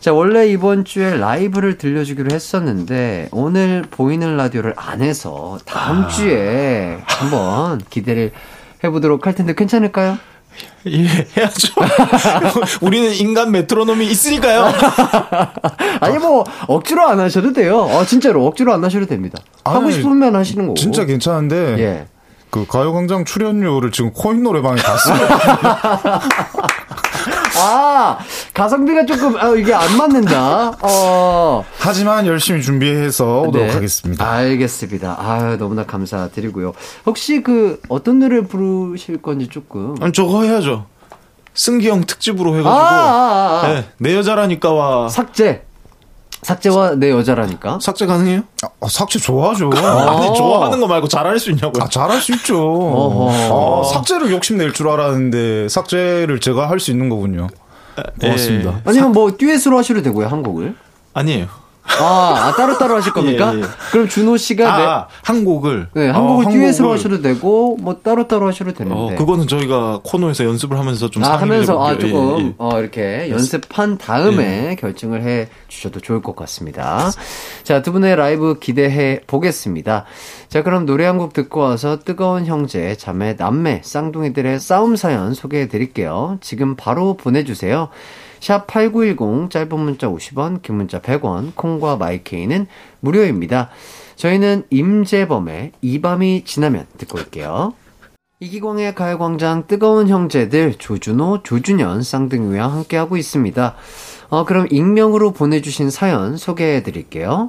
자, 원래 이번 주에 라이브를 들려주기로 했었는데, 오늘 보이는 라디오를 안 해서, 다음 주에 한번 기대를 해보도록 할 텐데, 괜찮을까요? 예, 해야죠. 우리는 인간 메트로놈이 있으니까요. 아니, 뭐, 억지로 안 하셔도 돼요. 어, 진짜로, 억지로 안 하셔도 됩니다. 하고 아니, 싶으면 하시는 거고. 진짜 괜찮은데 예. 그 가요광장 출연료를 지금 코인 노래방에 다 쓰고 아, 가성비가 조금, 아, 이게 안 맞는다. 어. 하지만 열심히 준비해서 오도록 네. 하겠습니다. 알겠습니다. 아 너무나 감사드리고요. 혹시 그, 어떤 노래 부르실 건지 조금. 아니, 저거 해야죠. 승기 형 특집으로 아, 해가지고. 아, 아, 아. 네, 내 여자라니까와 삭제. 삭제와 내 여자라니까. 삭제 가능해요? 아, 삭제 좋아하죠. 아니, 좋아하는 거 말고 잘할 수 있냐고요. 아, 잘할 수 있죠. 어허. 아, 삭제를 욕심낼 줄 알았는데 삭제를 제가 할 수 있는 거군요. 고맙습니다. 예. 아니면 뭐, 듀엣으로 하셔도 되고요, 한 곡을. 아니에요. 아, 아, 따로따로 하실 겁니까? 예, 예. 그럼 준호 씨가 아, 한 곡을. 네, 한 어, 곡을 한 듀엣으로 하셔도 되고, 뭐, 따로따로 하셔도 어, 되는데. 그거는 저희가 코너에서 연습을 하면서 좀 아, 하면서, 아. 조금, 예, 예. 어, 이렇게 연습한 다음에 결정을 해 주셔도 좋을 것 같습니다. 자, 두 분의 라이브 기대해 보겠습니다. 자, 그럼 노래 한 곡 듣고 와서 뜨거운 형제, 자매, 남매, 쌍둥이들의 싸움 사연 소개해 드릴게요. 지금 바로 보내 주세요. 샵 8910, 짧은 문자 50원, 긴 문자 100원, 콩과 마이케이는 무료입니다. 저희는 임재범의 이 밤이 지나면 듣고 올게요. 이기광의 가요광장 뜨거운 형제들 조준호, 조준현 쌍둥이와 함께하고 있습니다. 어, 그럼 익명으로 보내주신 사연 소개해 드릴게요.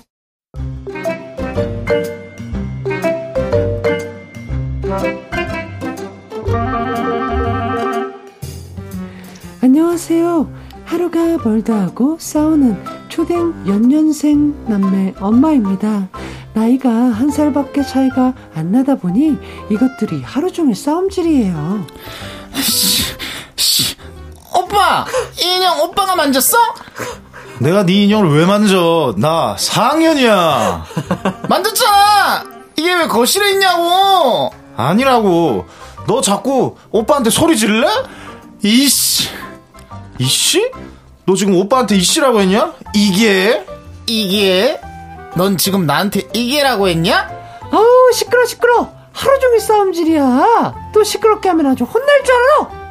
안녕하세요. 하루가 멀다 하고 싸우는 초등 연년생 남매 엄마입니다. 나이가 한 살밖에 차이가 안 나다 보니 이것들이 하루 종일 싸움질이에요. 오빠! 이 인형 오빠가 만졌어? 내가 네 인형을 왜 만져? 나 4학년이야. 만졌잖아! 이게 왜 거실에 있냐고! 아니라고. 너 자꾸 오빠한테 소리 질래? 이씨. 이씨? 너 지금 오빠한테 이씨라고 했냐? 이게? 이게? 넌 지금 나한테 이게라고 했냐? 아우 시끄러 시끄러. 하루 종일 싸움질이야. 또 시끄럽게 하면 아주 혼날 줄 알아.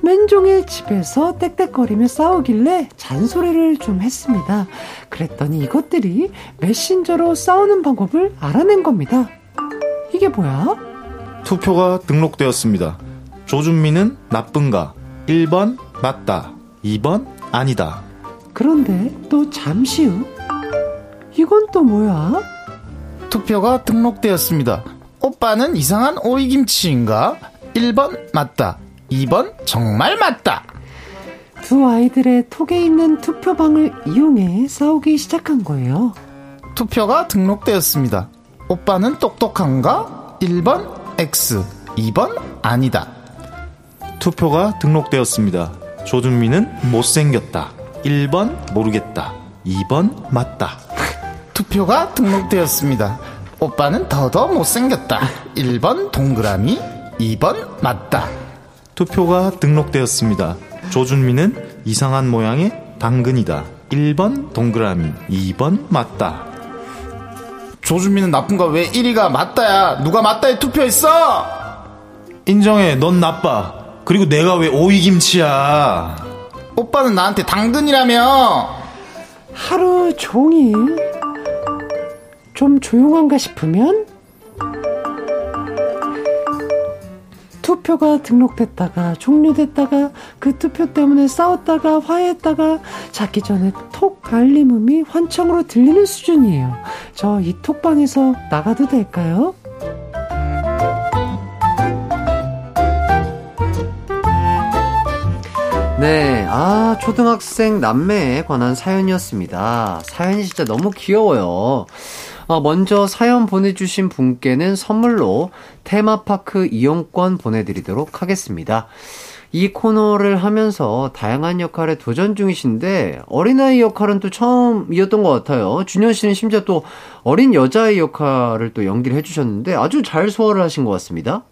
맨종일 집에서 떽떽거리며 싸우길래 잔소리를 좀 했습니다. 그랬더니 이것들이 메신저로 싸우는 방법을 알아낸 겁니다. 이게 뭐야? 투표가 등록되었습니다. 조준미는 나쁜가? 1번 맞다. 2번 아니다. 그런데 또 잠시 후 이건 또 뭐야? 투표가 등록되었습니다. 오빠는 이상한 오이김치인가? 1번 맞다. 2번 정말 맞다. 두 아이들의 톡에 있는 투표방을 이용해 싸우기 시작한 거예요. 투표가 등록되었습니다. 오빠는 똑똑한가? 1번 X, 2번 아니다. 투표가 등록되었습니다. 조준미는 못생겼다. 1번 모르겠다. 2번 맞다. 투표가 등록되었습니다. 오빠는 더더 못생겼다. 1번 동그라미, 2번 맞다. 투표가 등록되었습니다. 조준미는 이상한 모양의 당근이다. 1번 동그라미, 2번 맞다. 조준미는 나쁜가 왜 1위가 맞다야? 누가 맞다에 투표했어? 인정해, 넌 나빠. 그리고 내가 왜 오이김치야? 오빠는 나한테 당근이라며. 하루 종일 좀 조용한가 싶으면 투표가 등록됐다가 종료됐다가 그 투표 때문에 싸웠다가 화해했다가 자기 전에 톡 알림음이 환청으로 들리는 수준이에요. 저 이 톡방에서 나가도 될까요? 네, 아, 초등학생 남매에 관한 사연이었습니다. 사연이 진짜 너무 귀여워요. 아, 먼저 사연 보내주신 분께는 선물로 테마파크 이용권 보내드리도록 하겠습니다. 이 코너를 하면서 다양한 역할에 도전 중이신데 어린아이 역할은 또 처음이었던 것 같아요. 준현 씨는 심지어 또 어린 여자의 역할을 또 연기를 해주셨는데 아주 잘 소화를 하신 것 같습니다.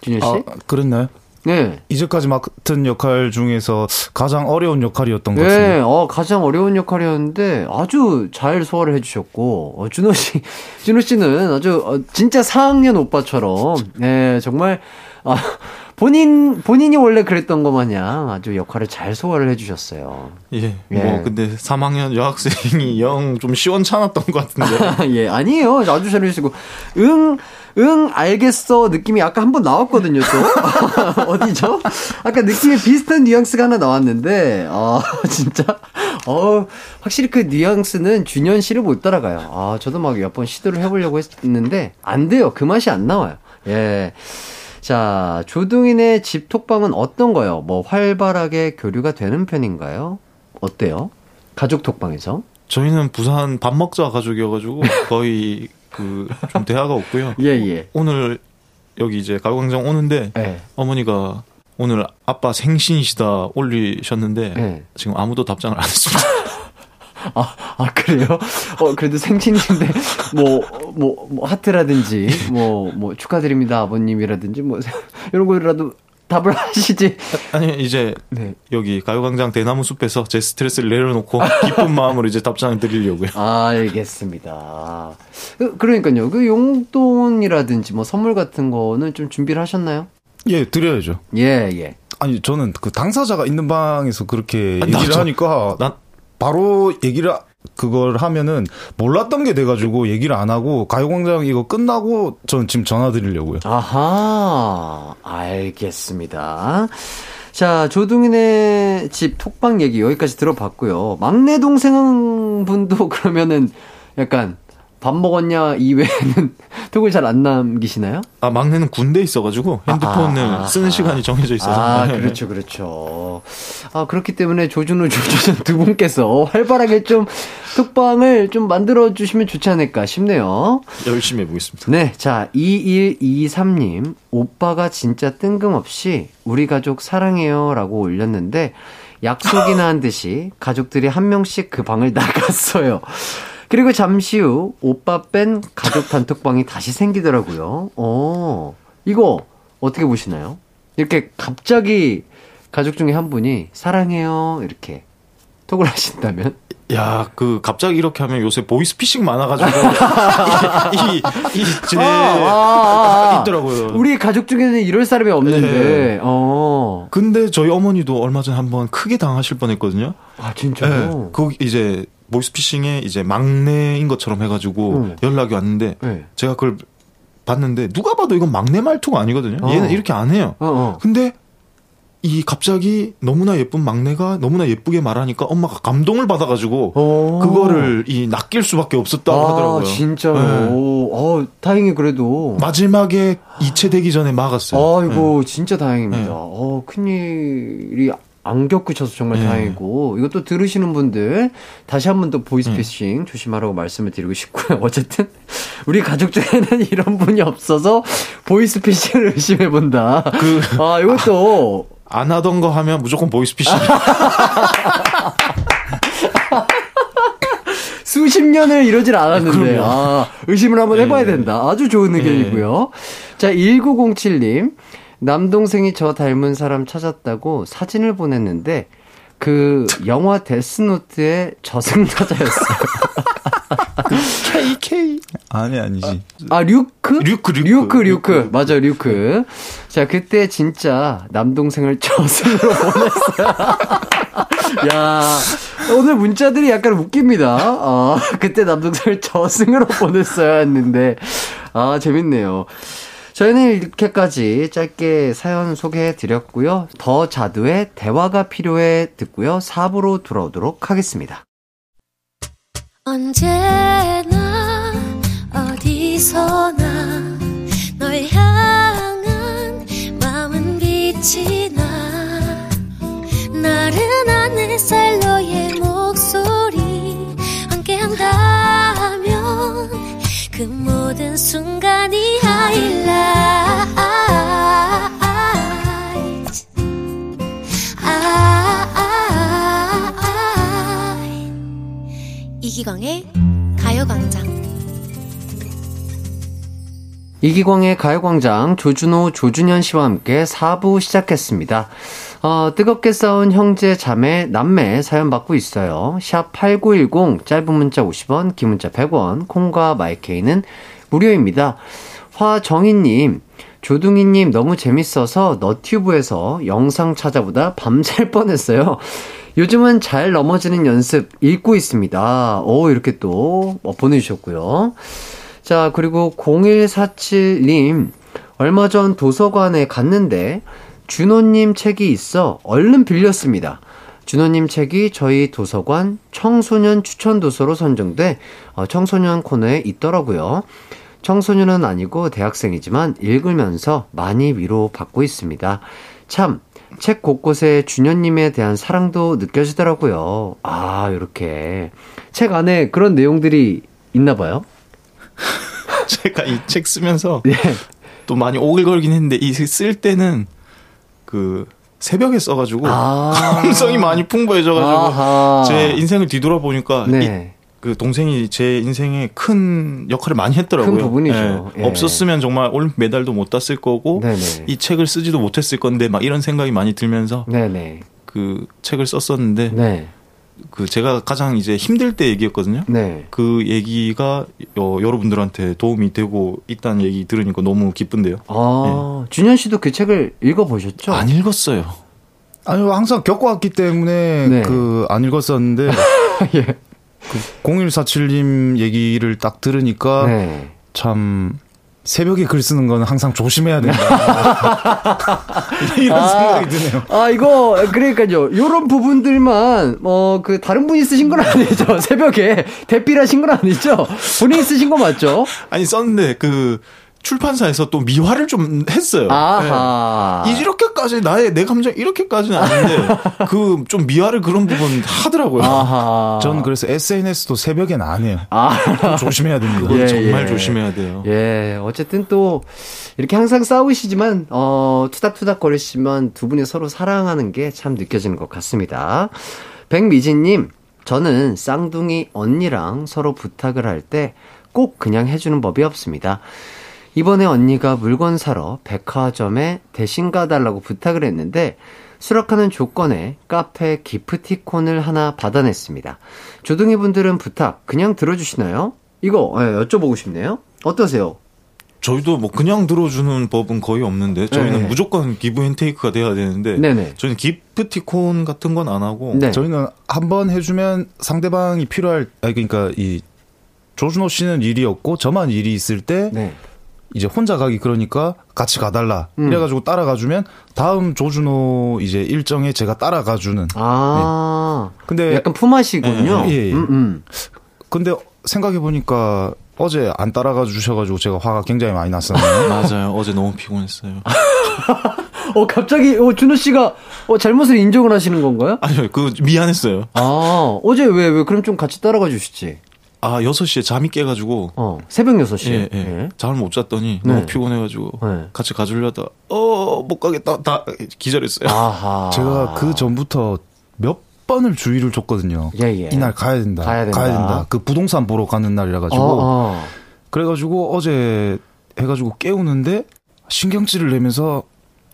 준현 씨? 아, 그랬나요? 네. 이제까지 맡은 역할 중에서 가장 어려운 역할이었던 것 네, 같습니다. 어, 가장 어려운 역할이었는데 아주 잘 소화를 해주셨고, 어, 준호 씨, 준호 씨는 아주 어, 진짜 4학년 오빠처럼, 예, 정말, 아, 본인, 본인이 원래 그랬던 것 마냥 아주 역할을 잘 소화를 해주셨어요. 예, 예. 뭐, 근데 3학년 여학생이 영 좀 시원찮았던 것 같은데. 예, 아니에요. 아주 잘해주시고, 응, 응, 알겠어. 느낌이 아까 한 번 나왔거든요, 또. 어디죠? 아까 느낌이 비슷한 뉘앙스가 하나 나왔는데, 아, 진짜. 어 확실히 그 뉘앙스는 준현 씨를 못 따라가요. 아, 저도 막 몇 번 시도를 해보려고 했는데, 안 돼요. 그 맛이 안 나와요. 예. 자, 조동인의 집 톡방은 어떤 거요? 뭐, 활발하게 교류가 되는 편인가요? 어때요? 가족 톡방에서? 저희는 부산 밥 먹자 가족이어가지고 거의 그 좀 대화가 없고요. 예, 예. 오늘 여기 이제 가요광장 오는데 예. 어머니가 오늘 아빠 생신이시다 올리셨는데 예. 지금 아무도 답장을 안 했습니다. 아, 아, 그래요? 어, 그래도 생신인데, 뭐, 뭐, 뭐, 하트라든지, 뭐, 뭐, 축하드립니다, 아버님이라든지, 뭐, 이런 거라도 답을 하시지. 아니 이제 네. 여기 가요광장 대나무 숲에서 제 스트레스를 내려놓고 기쁜 마음으로 이제 답장을 드리려고요. 알겠습니다. 그, 그러니까요. 그 용돈이라든지 뭐 선물 같은 거는 좀 준비를 하셨나요? 예, 드려야죠. 예, 예. 아니, 저는 그 당사자가 있는 방에서 그렇게 아, 얘기를 나도. 하니까 난 바로 얘기를 그걸 하면은 몰랐던 게 돼가지고 얘기를 안 하고 가요광장 이거 끝나고 저는 지금 전화 드리려고요. 아하, 알겠습니다. 자, 조동인의 집 톡방 얘기 여기까지 들어봤고요. 막내 동생 분도 그러면은 약간 밥 먹었냐 이외에는 톡을 잘 안 남기시나요? 아 막내는 군대 에 있어가지고 핸드폰을 아, 아, 쓰는 아. 시간이 정해져 있어서. 아, 네. 그렇죠, 그렇죠. 아, 그렇기 때문에 조준호, 조준호 두 분께서 활발하게 좀 톡방을 좀 만들어 주시면 좋지 않을까 싶네요. 열심히 해보겠습니다. 네, 자, 2123님, 오빠가 진짜 뜬금없이 우리 가족 사랑해요 라고 올렸는데, 약속이나 한 듯이 가족들이 한 명씩 그 방을 나갔어요. 그리고 잠시 후 오빠 뺀 가족 단톡방이 다시 생기더라고요. 어, 이거 어떻게 보시나요? 이렇게 갑자기 가족 중에 한 분이 사랑해요 이렇게 톡을 하신다면 야, 그 갑자기 이렇게 하면 요새 보이스피싱 많아가지고 이 이제 아, 아, 아. 있더라고요. 우리 가족 중에는 이럴 사람이 없는데 네. 어. 근데 저희 어머니도 얼마 전에 한번 크게 당하실 뻔했거든요. 아 네. 진짜요? 그 이제 보이스피싱에 이제 막내인 것처럼 해가지고 음. 연락이 왔는데 네. 제가 그걸 봤는데 누가 봐도 이건 막내 말투가 아니거든요. 어. 얘는 이렇게 안 해요. 어, 어. 근데 이 갑자기 너무나 예쁜 막내가 너무나 예쁘게 말하니까 엄마가 감동을 받아가지고 어. 그거를 이 낚일 수밖에 없었다고 아, 하더라고요. 진짜요. 네. 어, 다행히 그래도. 마지막에 이체되기 전에 막았어요. 아이고, 진짜 다행입니다. 네. 어, 큰일이 안 겪으셔서 정말 네. 다행이고, 이것도 들으시는 분들, 다시 한 번더 네. 보이스피싱 조심하라고 말씀을 드리고 싶고요. 어쨌든, 우리 가족 중에는 이런 분이 없어서, 보이스피싱을 의심해 본다. 그 아, 이것도, 안 하던 거 하면 무조건 보이스피싱. 수십 년을 이러질 않았는데. 아, 의심을 한번 해봐야 네. 된다. 아주 좋은 의견이고요. 자, 1907님. 남동생이 저 닮은 사람 찾았다고 사진을 보냈는데, 그 영화 데스노트의 저승사자였어요. KK. 아니 아니지. 아, 류크? 류크, 류크. 류크, 류크. 맞아, 류크. 자, 그때 진짜 남동생을 저승으로 보냈어요. 야, 오늘 문자들이 약간 웃깁니다. 아, 그때 남동생을 저승으로 보냈어야 했는데, 아, 재밌네요. 저희는 이렇게까지 짧게 사연 소개해 드렸고요. 더 자두의 대화가 필요해 듣고요. 4부로 돌아오도록 하겠습니다. 언제나 어디서나 널 향한 마음은 빛이 나 나른한 햇살 너의 목소 그 모든 순간이 이기광의 가요광장. 이기광의 가요광장 조준호, 조준현 씨와 함께 4부 시작했습니다. 어, 뜨겁게 싸운 형제, 자매, 남매 사연 받고 있어요. 샵 8910, 짧은 문자 50원, 긴 문자 100원, 콩과 마이케이는 무료입니다. 화정희님, 조둥이님 너무 재밌어서 너튜브에서 영상 찾아보다 밤샐 뻔했어요. 요즘은 잘 넘어지는 연습 읽고 있습니다. 오, 이렇게 또 어, 보내주셨고요. 자, 그리고 0147님, 얼마 전 도서관에 갔는데, 준호님 책이 있어 얼른 빌렸습니다. 준호님 책이 저희 도서관 청소년 추천 도서로 선정돼 어, 청소년 코너에 있더라고요. 청소년은 아니고 대학생이지만 읽으면서 많이 위로받고 있습니다. 참, 책 곳곳에 준현님에 대한 사랑도 느껴지더라고요. 아, 이렇게. 책 안에 그런 내용들이 있나 봐요. 제가 이 책 쓰면서 예. 또 많이 오글거리긴 했는데 이 쓸 때는 그 새벽에 써가지고 아. 감성이 많이 풍부해져가지고 아하. 제 인생을 뒤돌아보니까 이, 네. 그 동생이 제 인생에 큰 역할을 많이 했더라고요. 큰 부분이죠. 예. 예. 없었으면 정말 올림픽 메달도 못 땄을 거고 네네. 이 책을 쓰지도 못했을 건데 막 이런 생각이 많이 들면서 네네. 그 책을 썼었는데 네. 그 제가 가장 이제 힘들 때 얘기였거든요. 네. 그 얘기가 어, 여러분들한테 도움이 되고 있다는 얘기 들으니까 너무 기쁜데요. 아, 준현 씨도 그 책을 읽어보셨죠? 안 읽었어요. 아니요 항상 겪어왔기 때문에 네. 그안 읽었었는데 예. 그 0147님 얘기를 딱 들으니까 네. 참 새벽에 글 쓰는 건 항상 조심해야 된다. 이런 아. 생각이 드네요. 아, 이거, 그러니까요. 요런 부분들만, 어, 그, 다른 분이 쓰신 건 아니죠. 새벽에 대필하신 건 아니죠. 본인이 쓰신 거 맞죠? 아니 썼는데 그 출판사에서 또 미화를 좀 했어요. 아하. 네. 이렇게까지 나의 내 감정 이렇게까지는 아닌데 그 좀 미화를 그런 부분 하더라고요. 아하. 전 그래서 SNS도 새벽엔 안 해요. 아. 조심해야 됩니다. 예, 정말 예. 조심해야 돼요. 예, 어쨌든 또, 이렇게 항상 싸우시지만, 어, 투닥투닥 거리시지만 두 분이 서로 사랑하는 게 참 느껴지는 것 같습니다. 백미진님, 저는 쌍둥이 언니랑 서로 부탁을 할 때 꼭 그냥 해주는 법이 없습니다. 이번에 언니가 물건 사러 백화점에 대신 가달라고 부탁을 했는데, 수락하는 조건에 카페 기프티콘을 하나 받아냈습니다. 조둥이 분들은 부탁 그냥 들어주시나요? 이거 예, 여쭤보고 싶네요. 어떠세요? 저희도 뭐 그냥 들어주는 법은 거의 없는데 저희는 네. 무조건 give and take가 돼야 되는데 네네. 저희는 기프티콘 같은 건 안 하고 네. 저희는 한 번 해주면 상대방이 필요할, 아니, 그러니까 이 조준호 씨는 일이 없고 저만 일이 있을 때 네. 이제 혼자 가기 그러니까 같이 가달라. 음. 이래가지고 따라가주면 다음 조준호 이제 일정에 제가 따라가주는. 아, 근데 약간 품앗이군요. 예, 예, 예. 음, 음. 근데 생각해 보니까 어제 안 따라가 주셔가지고 제가 화가 굉장히 많이 났었네요. 맞아요. 어제 너무 피곤했어요. 어, 갑자기, 어, 준호 씨가, 어, 잘못을 인정을 하시는 건가요? 아니요, 그 미안했어요. 아, 어제 왜, 왜, 그럼 좀 같이 따라가 주시지. 아 6시에 잠이 깨가지고 어, 새벽 6시에. 예, 예. 잠을 못 잤더니 네. 너무 피곤해가지고 네. 같이 가주려다 어 못 가겠다 다 기절했어요. 아하. 제가 그 전부터 몇 번을 주의를 줬거든요. 예, 예. 이날 가야 된다. 가야 된다. 그 부동산 보러 가는 날이라 가지고 어, 어. 그래가지고 어제 해가지고 깨우는데 신경질을 내면서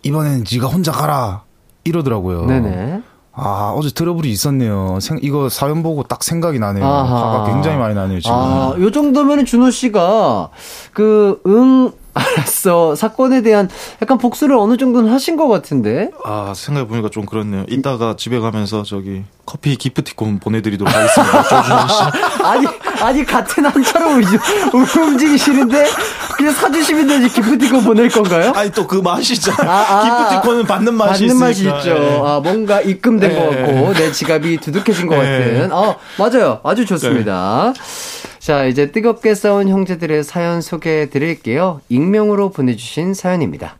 이번에는 네가 혼자 가라 이러더라고요. 네네. 아 어제 트러블이 있었네요. 생- 이거 사연 보고 딱 생각이 나네요. 아하. 화가 굉장히 많이 나네요 지금. 아, 요 정도면은 준호 씨가 그, 응, 알았어. 사건에 대한 약간 복수를 어느 정도는 하신 것 같은데. 아, 생각해보니까 좀 그렇네요. 이따가 집에 가면서 저기 커피 기프티콘 보내드리도록 하겠습니다. 씨. 아니, 아니, 같은 한처럼 우- 움직이시는데, 그냥 사주시면 되지, 기프티콘 보낼 건가요? 아니, 또 그 맛이 있잖아요. 아, 아. 기프티콘은 받는 맛이 받는 맛이 있으니까. 있죠. 예. 아, 뭔가 입금된 예. 것 같고, 내 지갑이 두둑해진 것 예. 같은. 어, 맞아요. 아주 좋습니다. 자, 이제 뜨겁게 싸운 형제들의 사연 소개해 드릴게요. 익명으로 보내주신 사연입니다.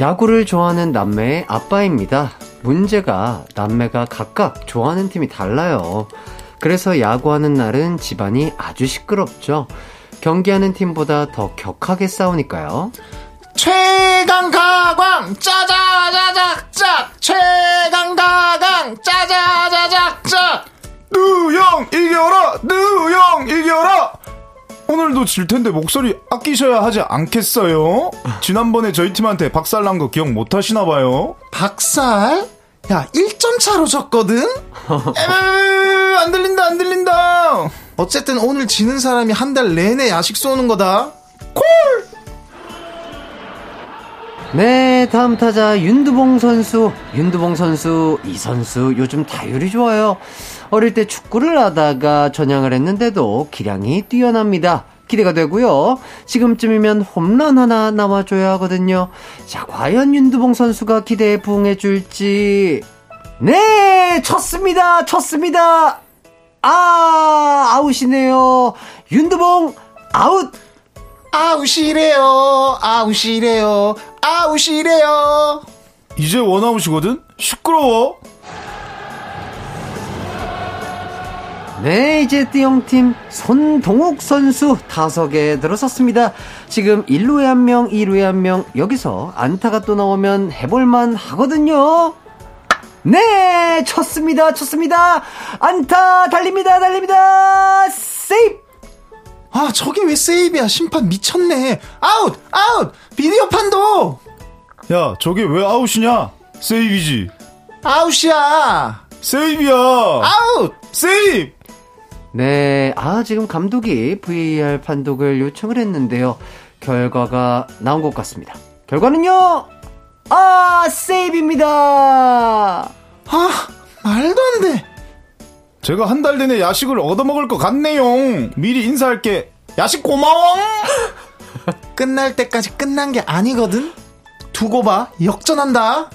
야구를 좋아하는 남매의 아빠입니다. 문제가 남매가 각각 좋아하는 팀이 달라요. 그래서 야구하는 날은 집안이 아주 시끄럽죠. 경기하는 팀보다 더 격하게 싸우니까요. 최강 가광 짜자자작작 최강 가광 짜자자작작 누형 이겨라 누형 이겨라 오늘도 질 텐데 목소리 아끼셔야 하지 않겠어요? 지난번에 저희 팀한테 박살난 거 기억 못 하시나 봐요. 박살? 야 1점 차로 졌거든? 에이, 안 들린다 안 들린다. 어쨌든 오늘 지는 사람이 한 달 내내 야식 쏘는 거다 네, 다음 타자 윤두봉 선수. 윤두봉 선수, 이 선수 요즘 타율이 좋아요. 어릴 때 축구를 하다가 전향을 했는데도 기량이 뛰어납니다. 기대가 되고요. 지금쯤이면 홈런 하나 남아줘야 하거든요. 자, 과연 윤두봉 선수가 기대에 부응해 줄지. 네, 쳤습니다. 쳤습니다. 아, 아웃이네요. 윤두봉 아웃. 아웃이래요 아웃이래요 아웃이래요 이제 원아웃이거든. 시끄러워. 네, 이제 띠용팀 손동욱 선수 타석에 들어섰습니다. 지금 1루에 한 명, 2루에 한 명, 여기서 안타가 또 나오면 해볼만 하거든요. 네, 쳤습니다, 쳤습니다. 안타, 달립니다, 달립니다. 세이프! 아 저게 왜 세이프야 심판 미쳤네 아웃 아웃 비디오 판독 야 저게 왜 아웃이냐? 세이프지. 아웃이야 세이프야. 아웃 세이프. 네, 아, 지금 감독이 VAR 판독을 요청을 했는데요. 결과가 나온 것 같습니다. 결과는요? 아, 세이프입니다. 아 말도 안 돼 제가 한 달 내내 야식을 얻어먹을 것 같네요. 미리 인사할게. 야식 고마워. 끝날 때까지 끝난 게 아니거든 두고 봐 역전한다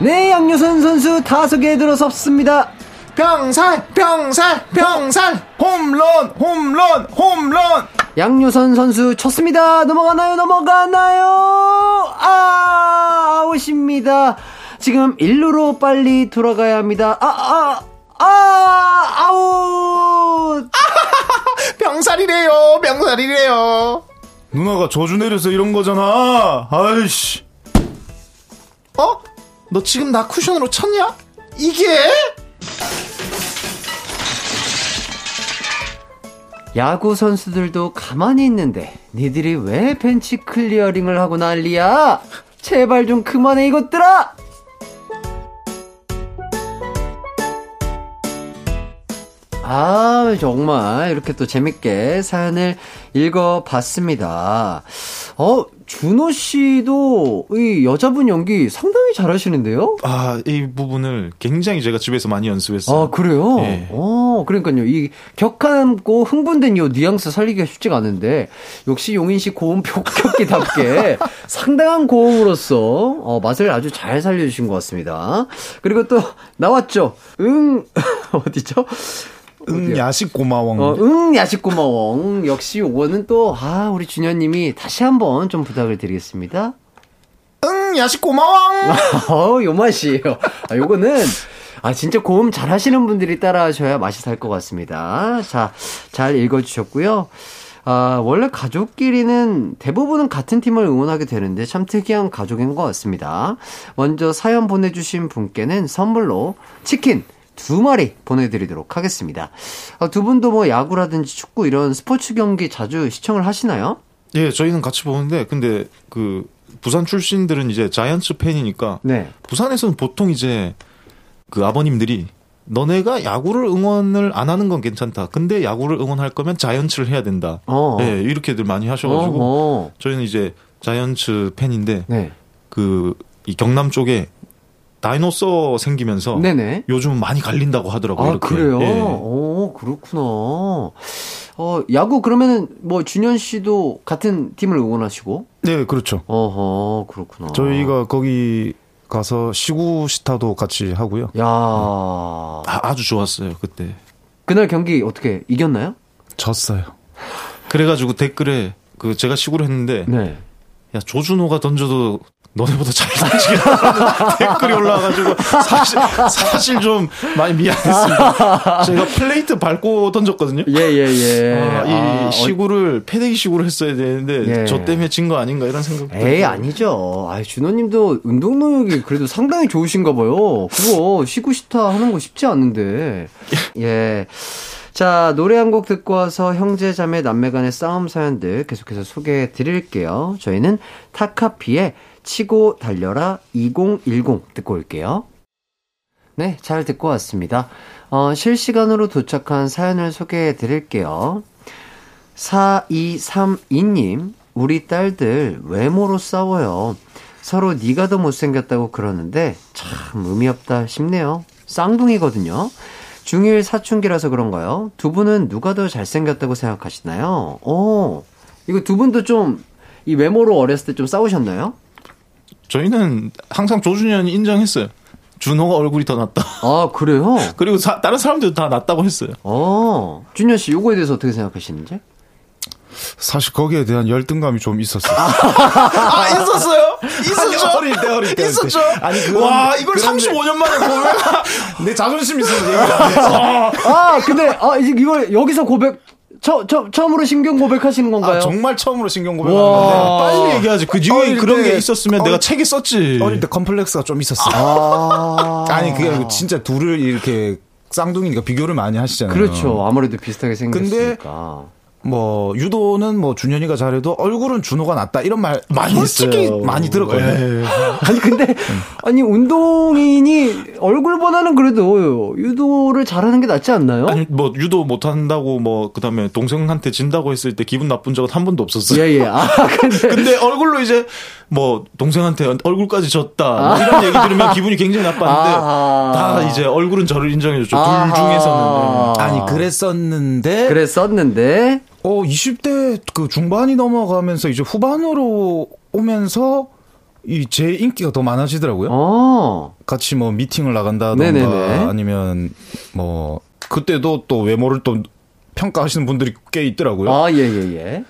네, 양효선 선수 타석에 들어섰습니다. 병살 병살 병살 홈런, 홈런, 홈런. 양효선 선수 쳤습니다. 넘어가나요? 넘어가나요? 아, 아웃입니다. 지금 1루로 빨리 돌아가야 합니다. 아, 아, 아, 아웃! 병살이래요 병살이래요 누나가 저주 내려서 이런 거잖아. 아이씨. 어? 너 지금 나 쿠션으로 쳤냐? 이게? 야구 선수들도 가만히 있는데 니들이 왜 벤치 클리어링을 하고 난리야? 제발 좀 그만해 이것들아! 아, 정말 이렇게 또 재밌게 사연을 읽어봤습니다. 어, 준호 씨도 이 여자분 연기 상당히 잘하시는데요? 아, 이 부분을 굉장히 제가 집에서 많이 연습했어요. 아, 그래요? 예. 어, 그러니까요. 이 격하고 흥분된 요 뉘앙스 살리기가 쉽지가 않은데, 역시 용인 씨 고음 격격기답게 상당한 고음으로서, 어, 맛을 아주 잘 살려주신 것 같습니다. 그리고 또, 나왔죠. 응, 어디죠? 응, 야식 고마워. 어, 응, 야식 고마워. 역시 요거는 또, 아, 우리 준현님이 다시 한번 좀 부탁을 드리겠습니다. 응, 야식 고마워. 어, 요 맛이에요. 아, 요거는, 아, 진짜 고음 잘 하시는 분들이 따라 하셔야 맛이 살 것 같습니다. 자, 잘 읽어주셨고요. 아, 원래 가족끼리는 대부분은 같은 팀을 응원하게 되는데 참 특이한 가족인 것 같습니다. 먼저 사연 보내주신 분께는 선물로 치킨 두 마리 보내드리도록 하겠습니다. 아, 두 분도 뭐 야구라든지 축구 이런 스포츠 경기 자주 시청을 하시나요? 예, 저희는 같이 보는데 근데 그 부산 출신들은 이제 자이언츠 팬이니까 네. 부산에서는 보통 이제 그 아버님들이 너네가 야구를 응원을 안 하는 건 괜찮다. 근데 야구를 응원할 거면 자이언츠를 해야 된다. 어. 예, 이렇게들 많이 하셔가지고 어허. 저희는 이제 자이언츠 팬인데 네. 그이 경남 쪽에 다이노서 생기면서 네네. 요즘 많이 갈린다고 하더라고요. 아, 이렇게. 그래요? 예. 오, 그렇구나. 어, 야구 그러면은 뭐 준현 씨도 같은 팀을 응원하시고? 네, 그렇죠. 어허, 그렇구나. 저희가 거기 가서 시구 시타도 같이 하고요. 야 아, 아주 좋았어요 그때. 그날 경기 어떻게 이겼나요? 졌어요. 그래가지고 댓글에 그 제가 시구를 했는데 네. 야 조준호가 던져도 너네보다 잘 던지겠다 댓글이 올라와가지고 사실 사실 좀 많이 미안했습니다. 제가 플레이트 밟고 던졌거든요. 예, 예, 예. 아, 이 아, 어, 시구를 패대기 시구를 했어야 되는데 예. 저 때문에 진 거 아닌가 이런 생각. 에이, 아니죠. 아, 준호님도 운동 능력이 그래도 상당히 좋으신가 봐요. 그거 시구 시타 하는 거 쉽지 않은데. 예. 자, 노래 한 곡 듣고 와서 형제, 자매, 남매 간의 싸움 사연들 계속해서 소개해 드릴게요. 저희는 타카피의 치고 달려라 2010 듣고 올게요. 네, 잘 듣고 왔습니다. 어, 실시간으로 도착한 사연을 소개해 드릴게요. 4232님, 우리 딸들 외모로 싸워요. 서로 네가 더 못생겼다고 그러는데 참 의미 없다 싶네요. 쌍둥이거든요. 중1 사춘기라서 그런가요? 두 분은 누가 더 잘생겼다고 생각하시나요? 오, 이거 두 분도 좀 이 외모로 어렸을 때 좀 싸우셨나요? 저희는 항상 조준현이 인정했어요. 준호가 얼굴이 더 낫다. 아, 그래요? 그리고 사- 다른 사람들도 다 낫다고 했어요. 어, 준현 씨, 요거에 대해서 어떻게 생각하시는지? 사실 거기에 대한 열등감이 좀 있었어요. 아 있었어요? 있었죠. 어릴 때, 어릴 때. 어릴 때. 있었죠. 아니, 그건- 와 이걸 그런데- 35년 만에 보면 내 자존심 있어서 안 했어. 아, 근데, 아, 이제 이걸 여기서 고백, 처, 처, 처음으로 신경 고백하시는 건가요? 아, 정말 처음으로 신경 고백한 와. 건데. 빨리 얘기하지. 그 뒤에 그런 때- 게 있었으면 어릴- 내가 책에 썼지. 어릴 때 컴플렉스가 좀 있었어요. 아. 아니, 그게 아니고 진짜 둘을 이렇게 쌍둥이니까 비교를 많이 하시잖아요. 그렇죠. 아무래도 비슷하게 생겼으니까. 뭐 유도는 뭐 준현이가 잘해도 얼굴은 준호가 낫다 이런 말 많이 솔직히 있어요. 많이 들었거든요. 예. 아니, 근데, 아니, 운동인이 얼굴보다는 그래도 유도를 잘하는 게 낫지 않나요? 아니 뭐 유도 못 한다고 뭐 그다음에 동생한테 진다고 했을 때 기분 나쁜 적은 한 번도 없었어요. 예, 예. 아, 근데. 근데 얼굴로 이제 뭐 동생한테 얼굴까지 졌다 뭐 이런 얘기 들으면 기분이 굉장히 나빴는데 아하. 다 이제 얼굴은 저를 인정해줬죠. 아하. 둘 중에서는 네. 아니 그랬었는데 그랬었는데, 어 20대 그 중반이 넘어가면서 이제 후반으로 오면서 이 제 인기가 더 많아지더라고요. 어. 같이 뭐 미팅을 나간다던가 네네네. 아니면 뭐 그때도 또 외모를 또 평가하시는 분들이 꽤 있더라고요. 아, 예, 예, 예.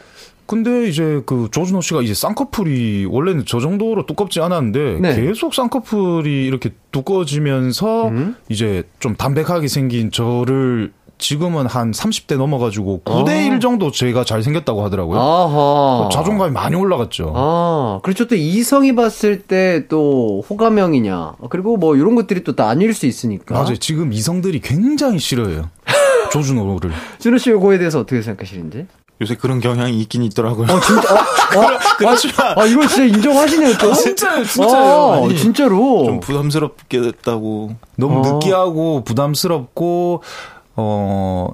근데 이제 그 조준호 씨가 이제 쌍꺼풀이 원래는 저 정도로 두껍지 않았는데 네. 계속 쌍꺼풀이 이렇게 두꺼워지면서 음. 이제 좀 담백하게 생긴 저를 지금은 한 30대 넘어가지고 9대 아. 1 정도 제가 잘 생겼다고 하더라고요. 아하. 자존감이 많이 올라갔죠. 아, 그렇죠. 또 이성이 봤을 때 또 호감형이냐. 그리고 뭐 이런 것들이 또 나뉠 수 있으니까. 맞아요. 지금 이성들이 굉장히 싫어해요. 조준호를. 준호 씨 요거에 대해서 어떻게 생각하시는지? 요새 그런 경향이 있긴 있더라고요. 어, 진짜, 어, 어, 그렇지만 아, 이걸 진짜 인정하시네요, 또. 진짜요, 아, 아니, 진짜로. 좀 부담스럽게 됐다고. 너무 어. 느끼하고 부담스럽고 어.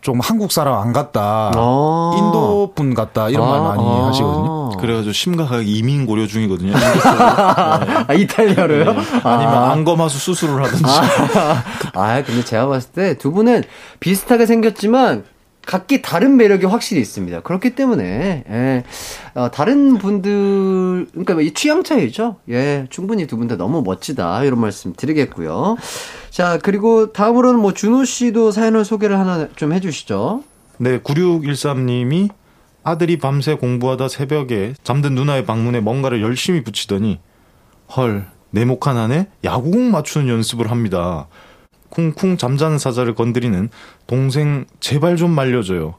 좀 한국 사람 안 같다. 아. 인도 분 같다. 이런 말 많이 아. 하시거든요. 그래가지고 심각하게 이민 고려 중이거든요. 아, 이탈리아로요? 아니면 안검하수 수술을 하든지. 아, 근데 제가 봤을 때 두 분은 비슷하게 생겼지만 각기 다른 매력이 확실히 있습니다. 그렇기 때문에 예, 어, 다른 분들 그러니까 이 취향 차이죠. 예, 충분히 두 분 다 너무 멋지다 이런 말씀 드리겠고요. 자 그리고 다음으로는 뭐 준호 씨도 사연을 소개를 하나 좀 해주시죠. 네, 9613님이 아들이 밤새 공부하다 새벽에 잠든 누나의 방문에 뭔가를 열심히 붙이더니 헐, 네모칸 안에 야구공 맞추는 연습을 합니다. 쿵쿵 잠자는 사자를 건드리는 동생 제발 좀 말려줘요.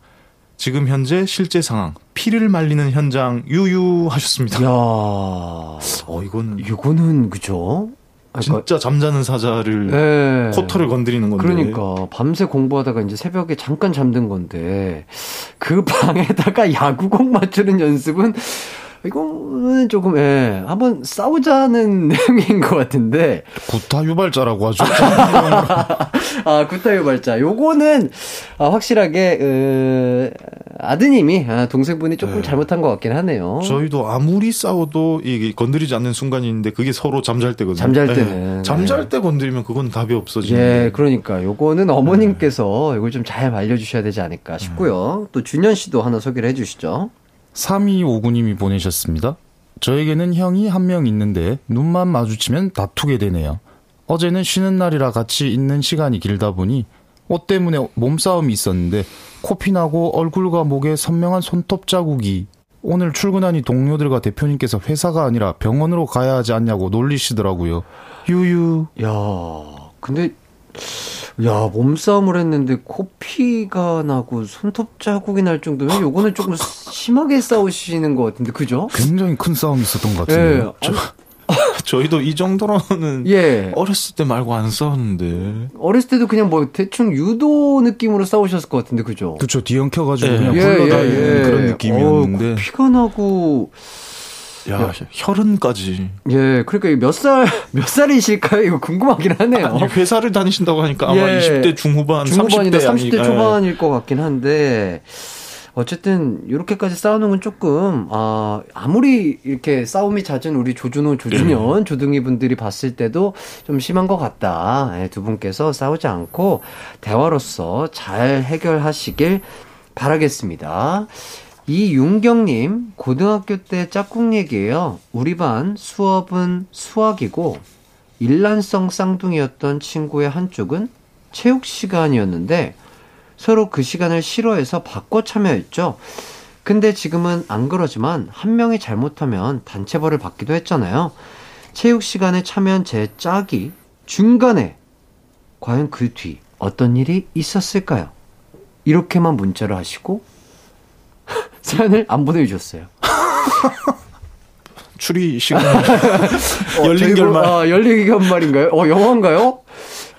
지금 현재 실제 상황 피를 말리는 현장 유유 하셨습니다. 야, 어 이거는 이거는 그죠? 아, 그러니까- 진짜 잠자는 사자를 네. 코털을 건드리는 건데. 그러니까 밤새 공부하다가 이제 새벽에 잠깐 잠든 건데 그 방에다가 야구공 맞추는 연습은 이거는 조금 예 한번 싸우자는 내용인 것 같은데 구타 유발자라고 하죠. 아 구타 유발자 요거는 아, 확실하게 어, 아드님이 아, 동생분이 조금 네. 잘못한 것 같긴 하네요. 저희도 아무리 싸워도 이게 건드리지 않는 순간이 있는데 그게 서로 잠잘 때거든요. 잠잘 네. 때는. 잠잘 때 건드리면 그건 답이 없어지는. 예, 그러니까 요거는 어머님께서 이걸 좀 잘 말려주셔야 되지 않을까 싶고요. 또 준현 씨도 하나 소개를 해주시죠. 3259님이 보내셨습니다. 저에게는 형이 한 명 있는데 눈만 마주치면 다투게 되네요. 어제는 쉬는 날이라 같이 있는 시간이 길다 보니 옷 때문에 몸싸움이 있었는데 코피 나고 얼굴과 목에 선명한 손톱 자국이 오늘 출근하니 동료들과 대표님께서 회사가 아니라 병원으로 가야 하지 않냐고 놀리시더라고요. 유유. 야, 근데 야 몸싸움을 했는데 코피가 나고 손톱 자국이 날 정도면 요거는 조금 심하게 싸우시는 것 같은데 그죠? 굉장히 큰 싸움이 있었던 것 예, 같은데요. 저희도 이 정도로는 예. 어렸을 때 말고 안 싸웠는데. 어렸을 때도 그냥 뭐 대충 유도 느낌으로 싸우셨을 것 같은데 그죠? 그쵸, 뒤엉켜가지고 예. 그냥 예, 불러다니는 예, 예. 그런 느낌이었는데. 어, 코피가 나고 야, 혈흔까지. 예, 그러니까 몇 살, 몇 살이실까요? 이거 궁금하긴 하네요. 아니, 회사를 다니신다고 하니까 아마 예. 20대 중후반, 중후반이나 30대 30대 아니- 예. 초반일 것 같긴 한데 어쨌든 이렇게까지 싸우는 건 조금 아 아무리 이렇게 싸움이 잦은 우리 조준호 조준현 네. 조등이 분들이 봤을 때도 좀 심한 것 같다. 예, 두 분께서 싸우지 않고 대화로서 잘 해결하시길 바라겠습니다. 이윤경님, 고등학교 때 짝꿍 얘기예요. 우리 반 수업은 수학이고 일란성 쌍둥이였던 친구의 한쪽은 체육 시간이었는데 서로 그 시간을 싫어해서 바꿔 참여했죠. 근데 지금은 안 그러지만 한 명이 잘못하면 단체벌을 받기도 했잖아요. 체육 시간에 참여한 제 짝이 중간에 과연 그 뒤 어떤 일이 있었을까요? 이렇게만 문자를 하시고 사연을 안 보내주셨어요. 추리 시간. 어, 열린 결말. 뭐, 아, 열린 결말인가요? 어, 영화인가요?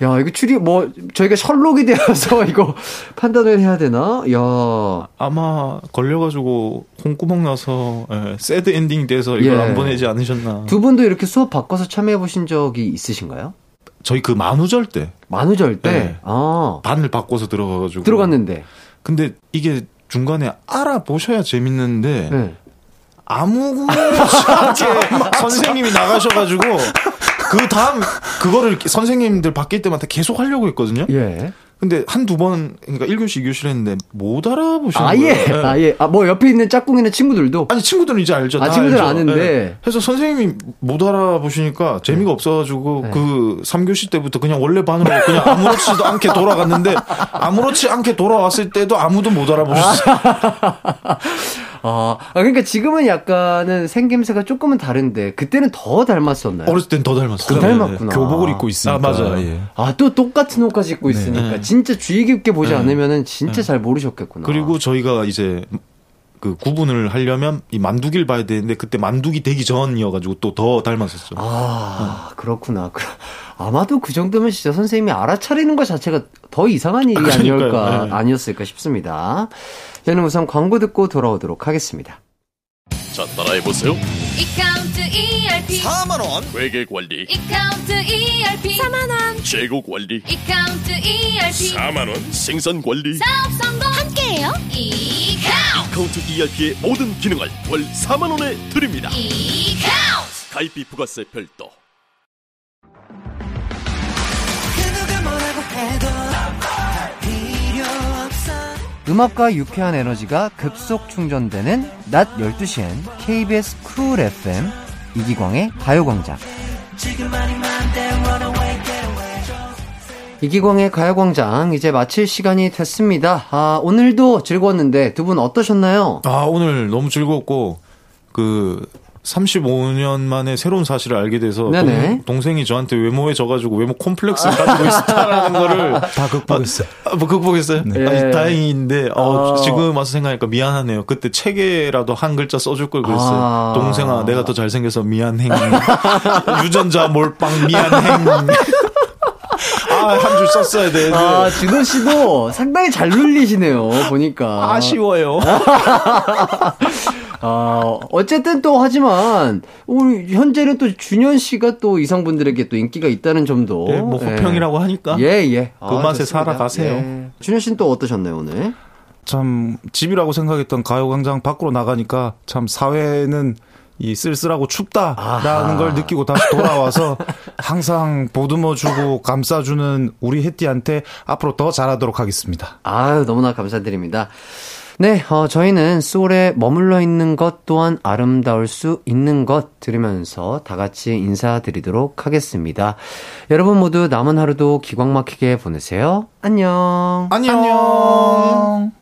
야, 이거 추리, 뭐, 저희가 셜록이 되어서 이거 판단을 해야 되나? 야 아마 걸려가지고 콩구멍 나서 예, 새드 엔딩 돼서 이걸 예. 안 보내지 않으셨나. 두 분도 이렇게 수업 바꿔서 참여해 보신 적이 있으신가요? 저희 그 만우절 때 만우절 때? 네. 아, 반을 바꿔서 들어가가지고. 들어갔는데. 근데 이게 중간에 알아보셔야 재밌는데 네. 아무렇지 않게 선생님이 나가셔가지고 그 다음 그거를 선생님들 바뀔 때마다 계속 하려고 했거든요. 예. 근데 한두 번 그러니까 1교시 2교시를 했는데 못 알아보시는 아예, 거예요. 예. 아예. 아, 뭐 옆에 있는 짝꿍이는 친구들도. 아니 친구들은 이제 알죠. 아, 알죠. 아는데. 예. 그래서 선생님이 못 알아보시니까 재미가 없어가지고 네. 그 3교시 때부터 그냥 원래 반으로 그냥 아무렇지도 않게 돌아갔는데 아무렇지 않게 돌아왔을 때도 아무도 못 알아보셨어요. 아, 아, 그러니까 지금은 약간은 생김새가 조금은 다른데, 그때는 더 닮았었나요? 어렸을 땐 더 닮았어요. 더 닮았구나. 교복을 입고 있으니까. 아, 맞아요. 예. 아, 또 똑같은 옷까지 입고 있으니까. 네. 진짜 주의 깊게 보지 네. 않으면은 진짜 잘 모르셨겠구나. 그리고 저희가 이제 그 구분을 하려면 이 만두기를 봐야 되는데 그때 만두기 되기 전이어가지고 또 더 닮았었죠. 아, 그렇구나. 그- 아마도 그 정도면 진짜 선생님이 알아차리는 것 자체가 더 이상한 일이. 아니었까, 네. 아니었을까 싶습니다. 저는 우선 광고 듣고 돌아오도록 하겠습니다. 자, 따라해보세요. 이카운트 ERP 4만원. 회계 관리, 이카운트 ERP 4만원 재고 관리, 이카운트 ERP 4만원. 생산 관리. 사업 성공 함께해요 이카운트 카운트 ERP의 모든 기능을 월 4만원에 드립니다. 이카운트 가입비 부가세 별도. 음악과 유쾌한 에너지가 급속 충전되는 낮 12시엔 KBS 쿨 FM 이기광의 가요광장. 이기광의 가요광장 이제 마칠 시간이 됐습니다. 아, 오늘도 즐거웠는데 두 분 어떠셨나요? 아 오늘 너무 즐거웠고 그 35년 만에 새로운 사실을 알게 돼서 네네. 동, 생이 저한테 외모에 져가지고 외모 콤플렉스를 가지고 있었다라는 거를 다 극복했어요. 아, 뭐 극복했어요? 네. 아니, 다행인데 어, 아. 지금 와서 생각하니까 미안하네요. 그때 책에라도 한 글자 써줄 걸 그랬어요. 아. 동생아, 내가 더 잘생겨서 미안행. 유전자 몰빵 미안행. 아, 한줄 썼어야 돼. 아, 준호 씨도 상당히 잘 눌리시네요, 보니까. 아쉬워요. 아, 어쨌든 또 하지만, 우리 현재는 또 준현 씨가 또 이성분들에게 또 인기가 있다는 점도. 예, 뭐 호평이라고 하니까. 예, 예. 그 맛에 좋습니다. 살아가세요. 예. 준현 씨는 또 어떠셨나요, 오늘? 참 집이라고 생각했던 가요 광장 밖으로 나가니까 참 사회는 이 쓸쓸하고 춥다라는 아하. 걸 느끼고 다시 돌아와서 항상 보듬어 주고 감싸 주는 우리 혜띠한테 앞으로 더 잘하도록 하겠습니다. 아유, 너무나 감사드립니다. 네, 어, 저희는 소울에 머물러 있는 것 또한 아름다울 수 있는 것 들으면서 다 같이 인사드리도록 하겠습니다. 여러분 모두 남은 하루도 기광 막히게 보내세요. 안녕. 안녕.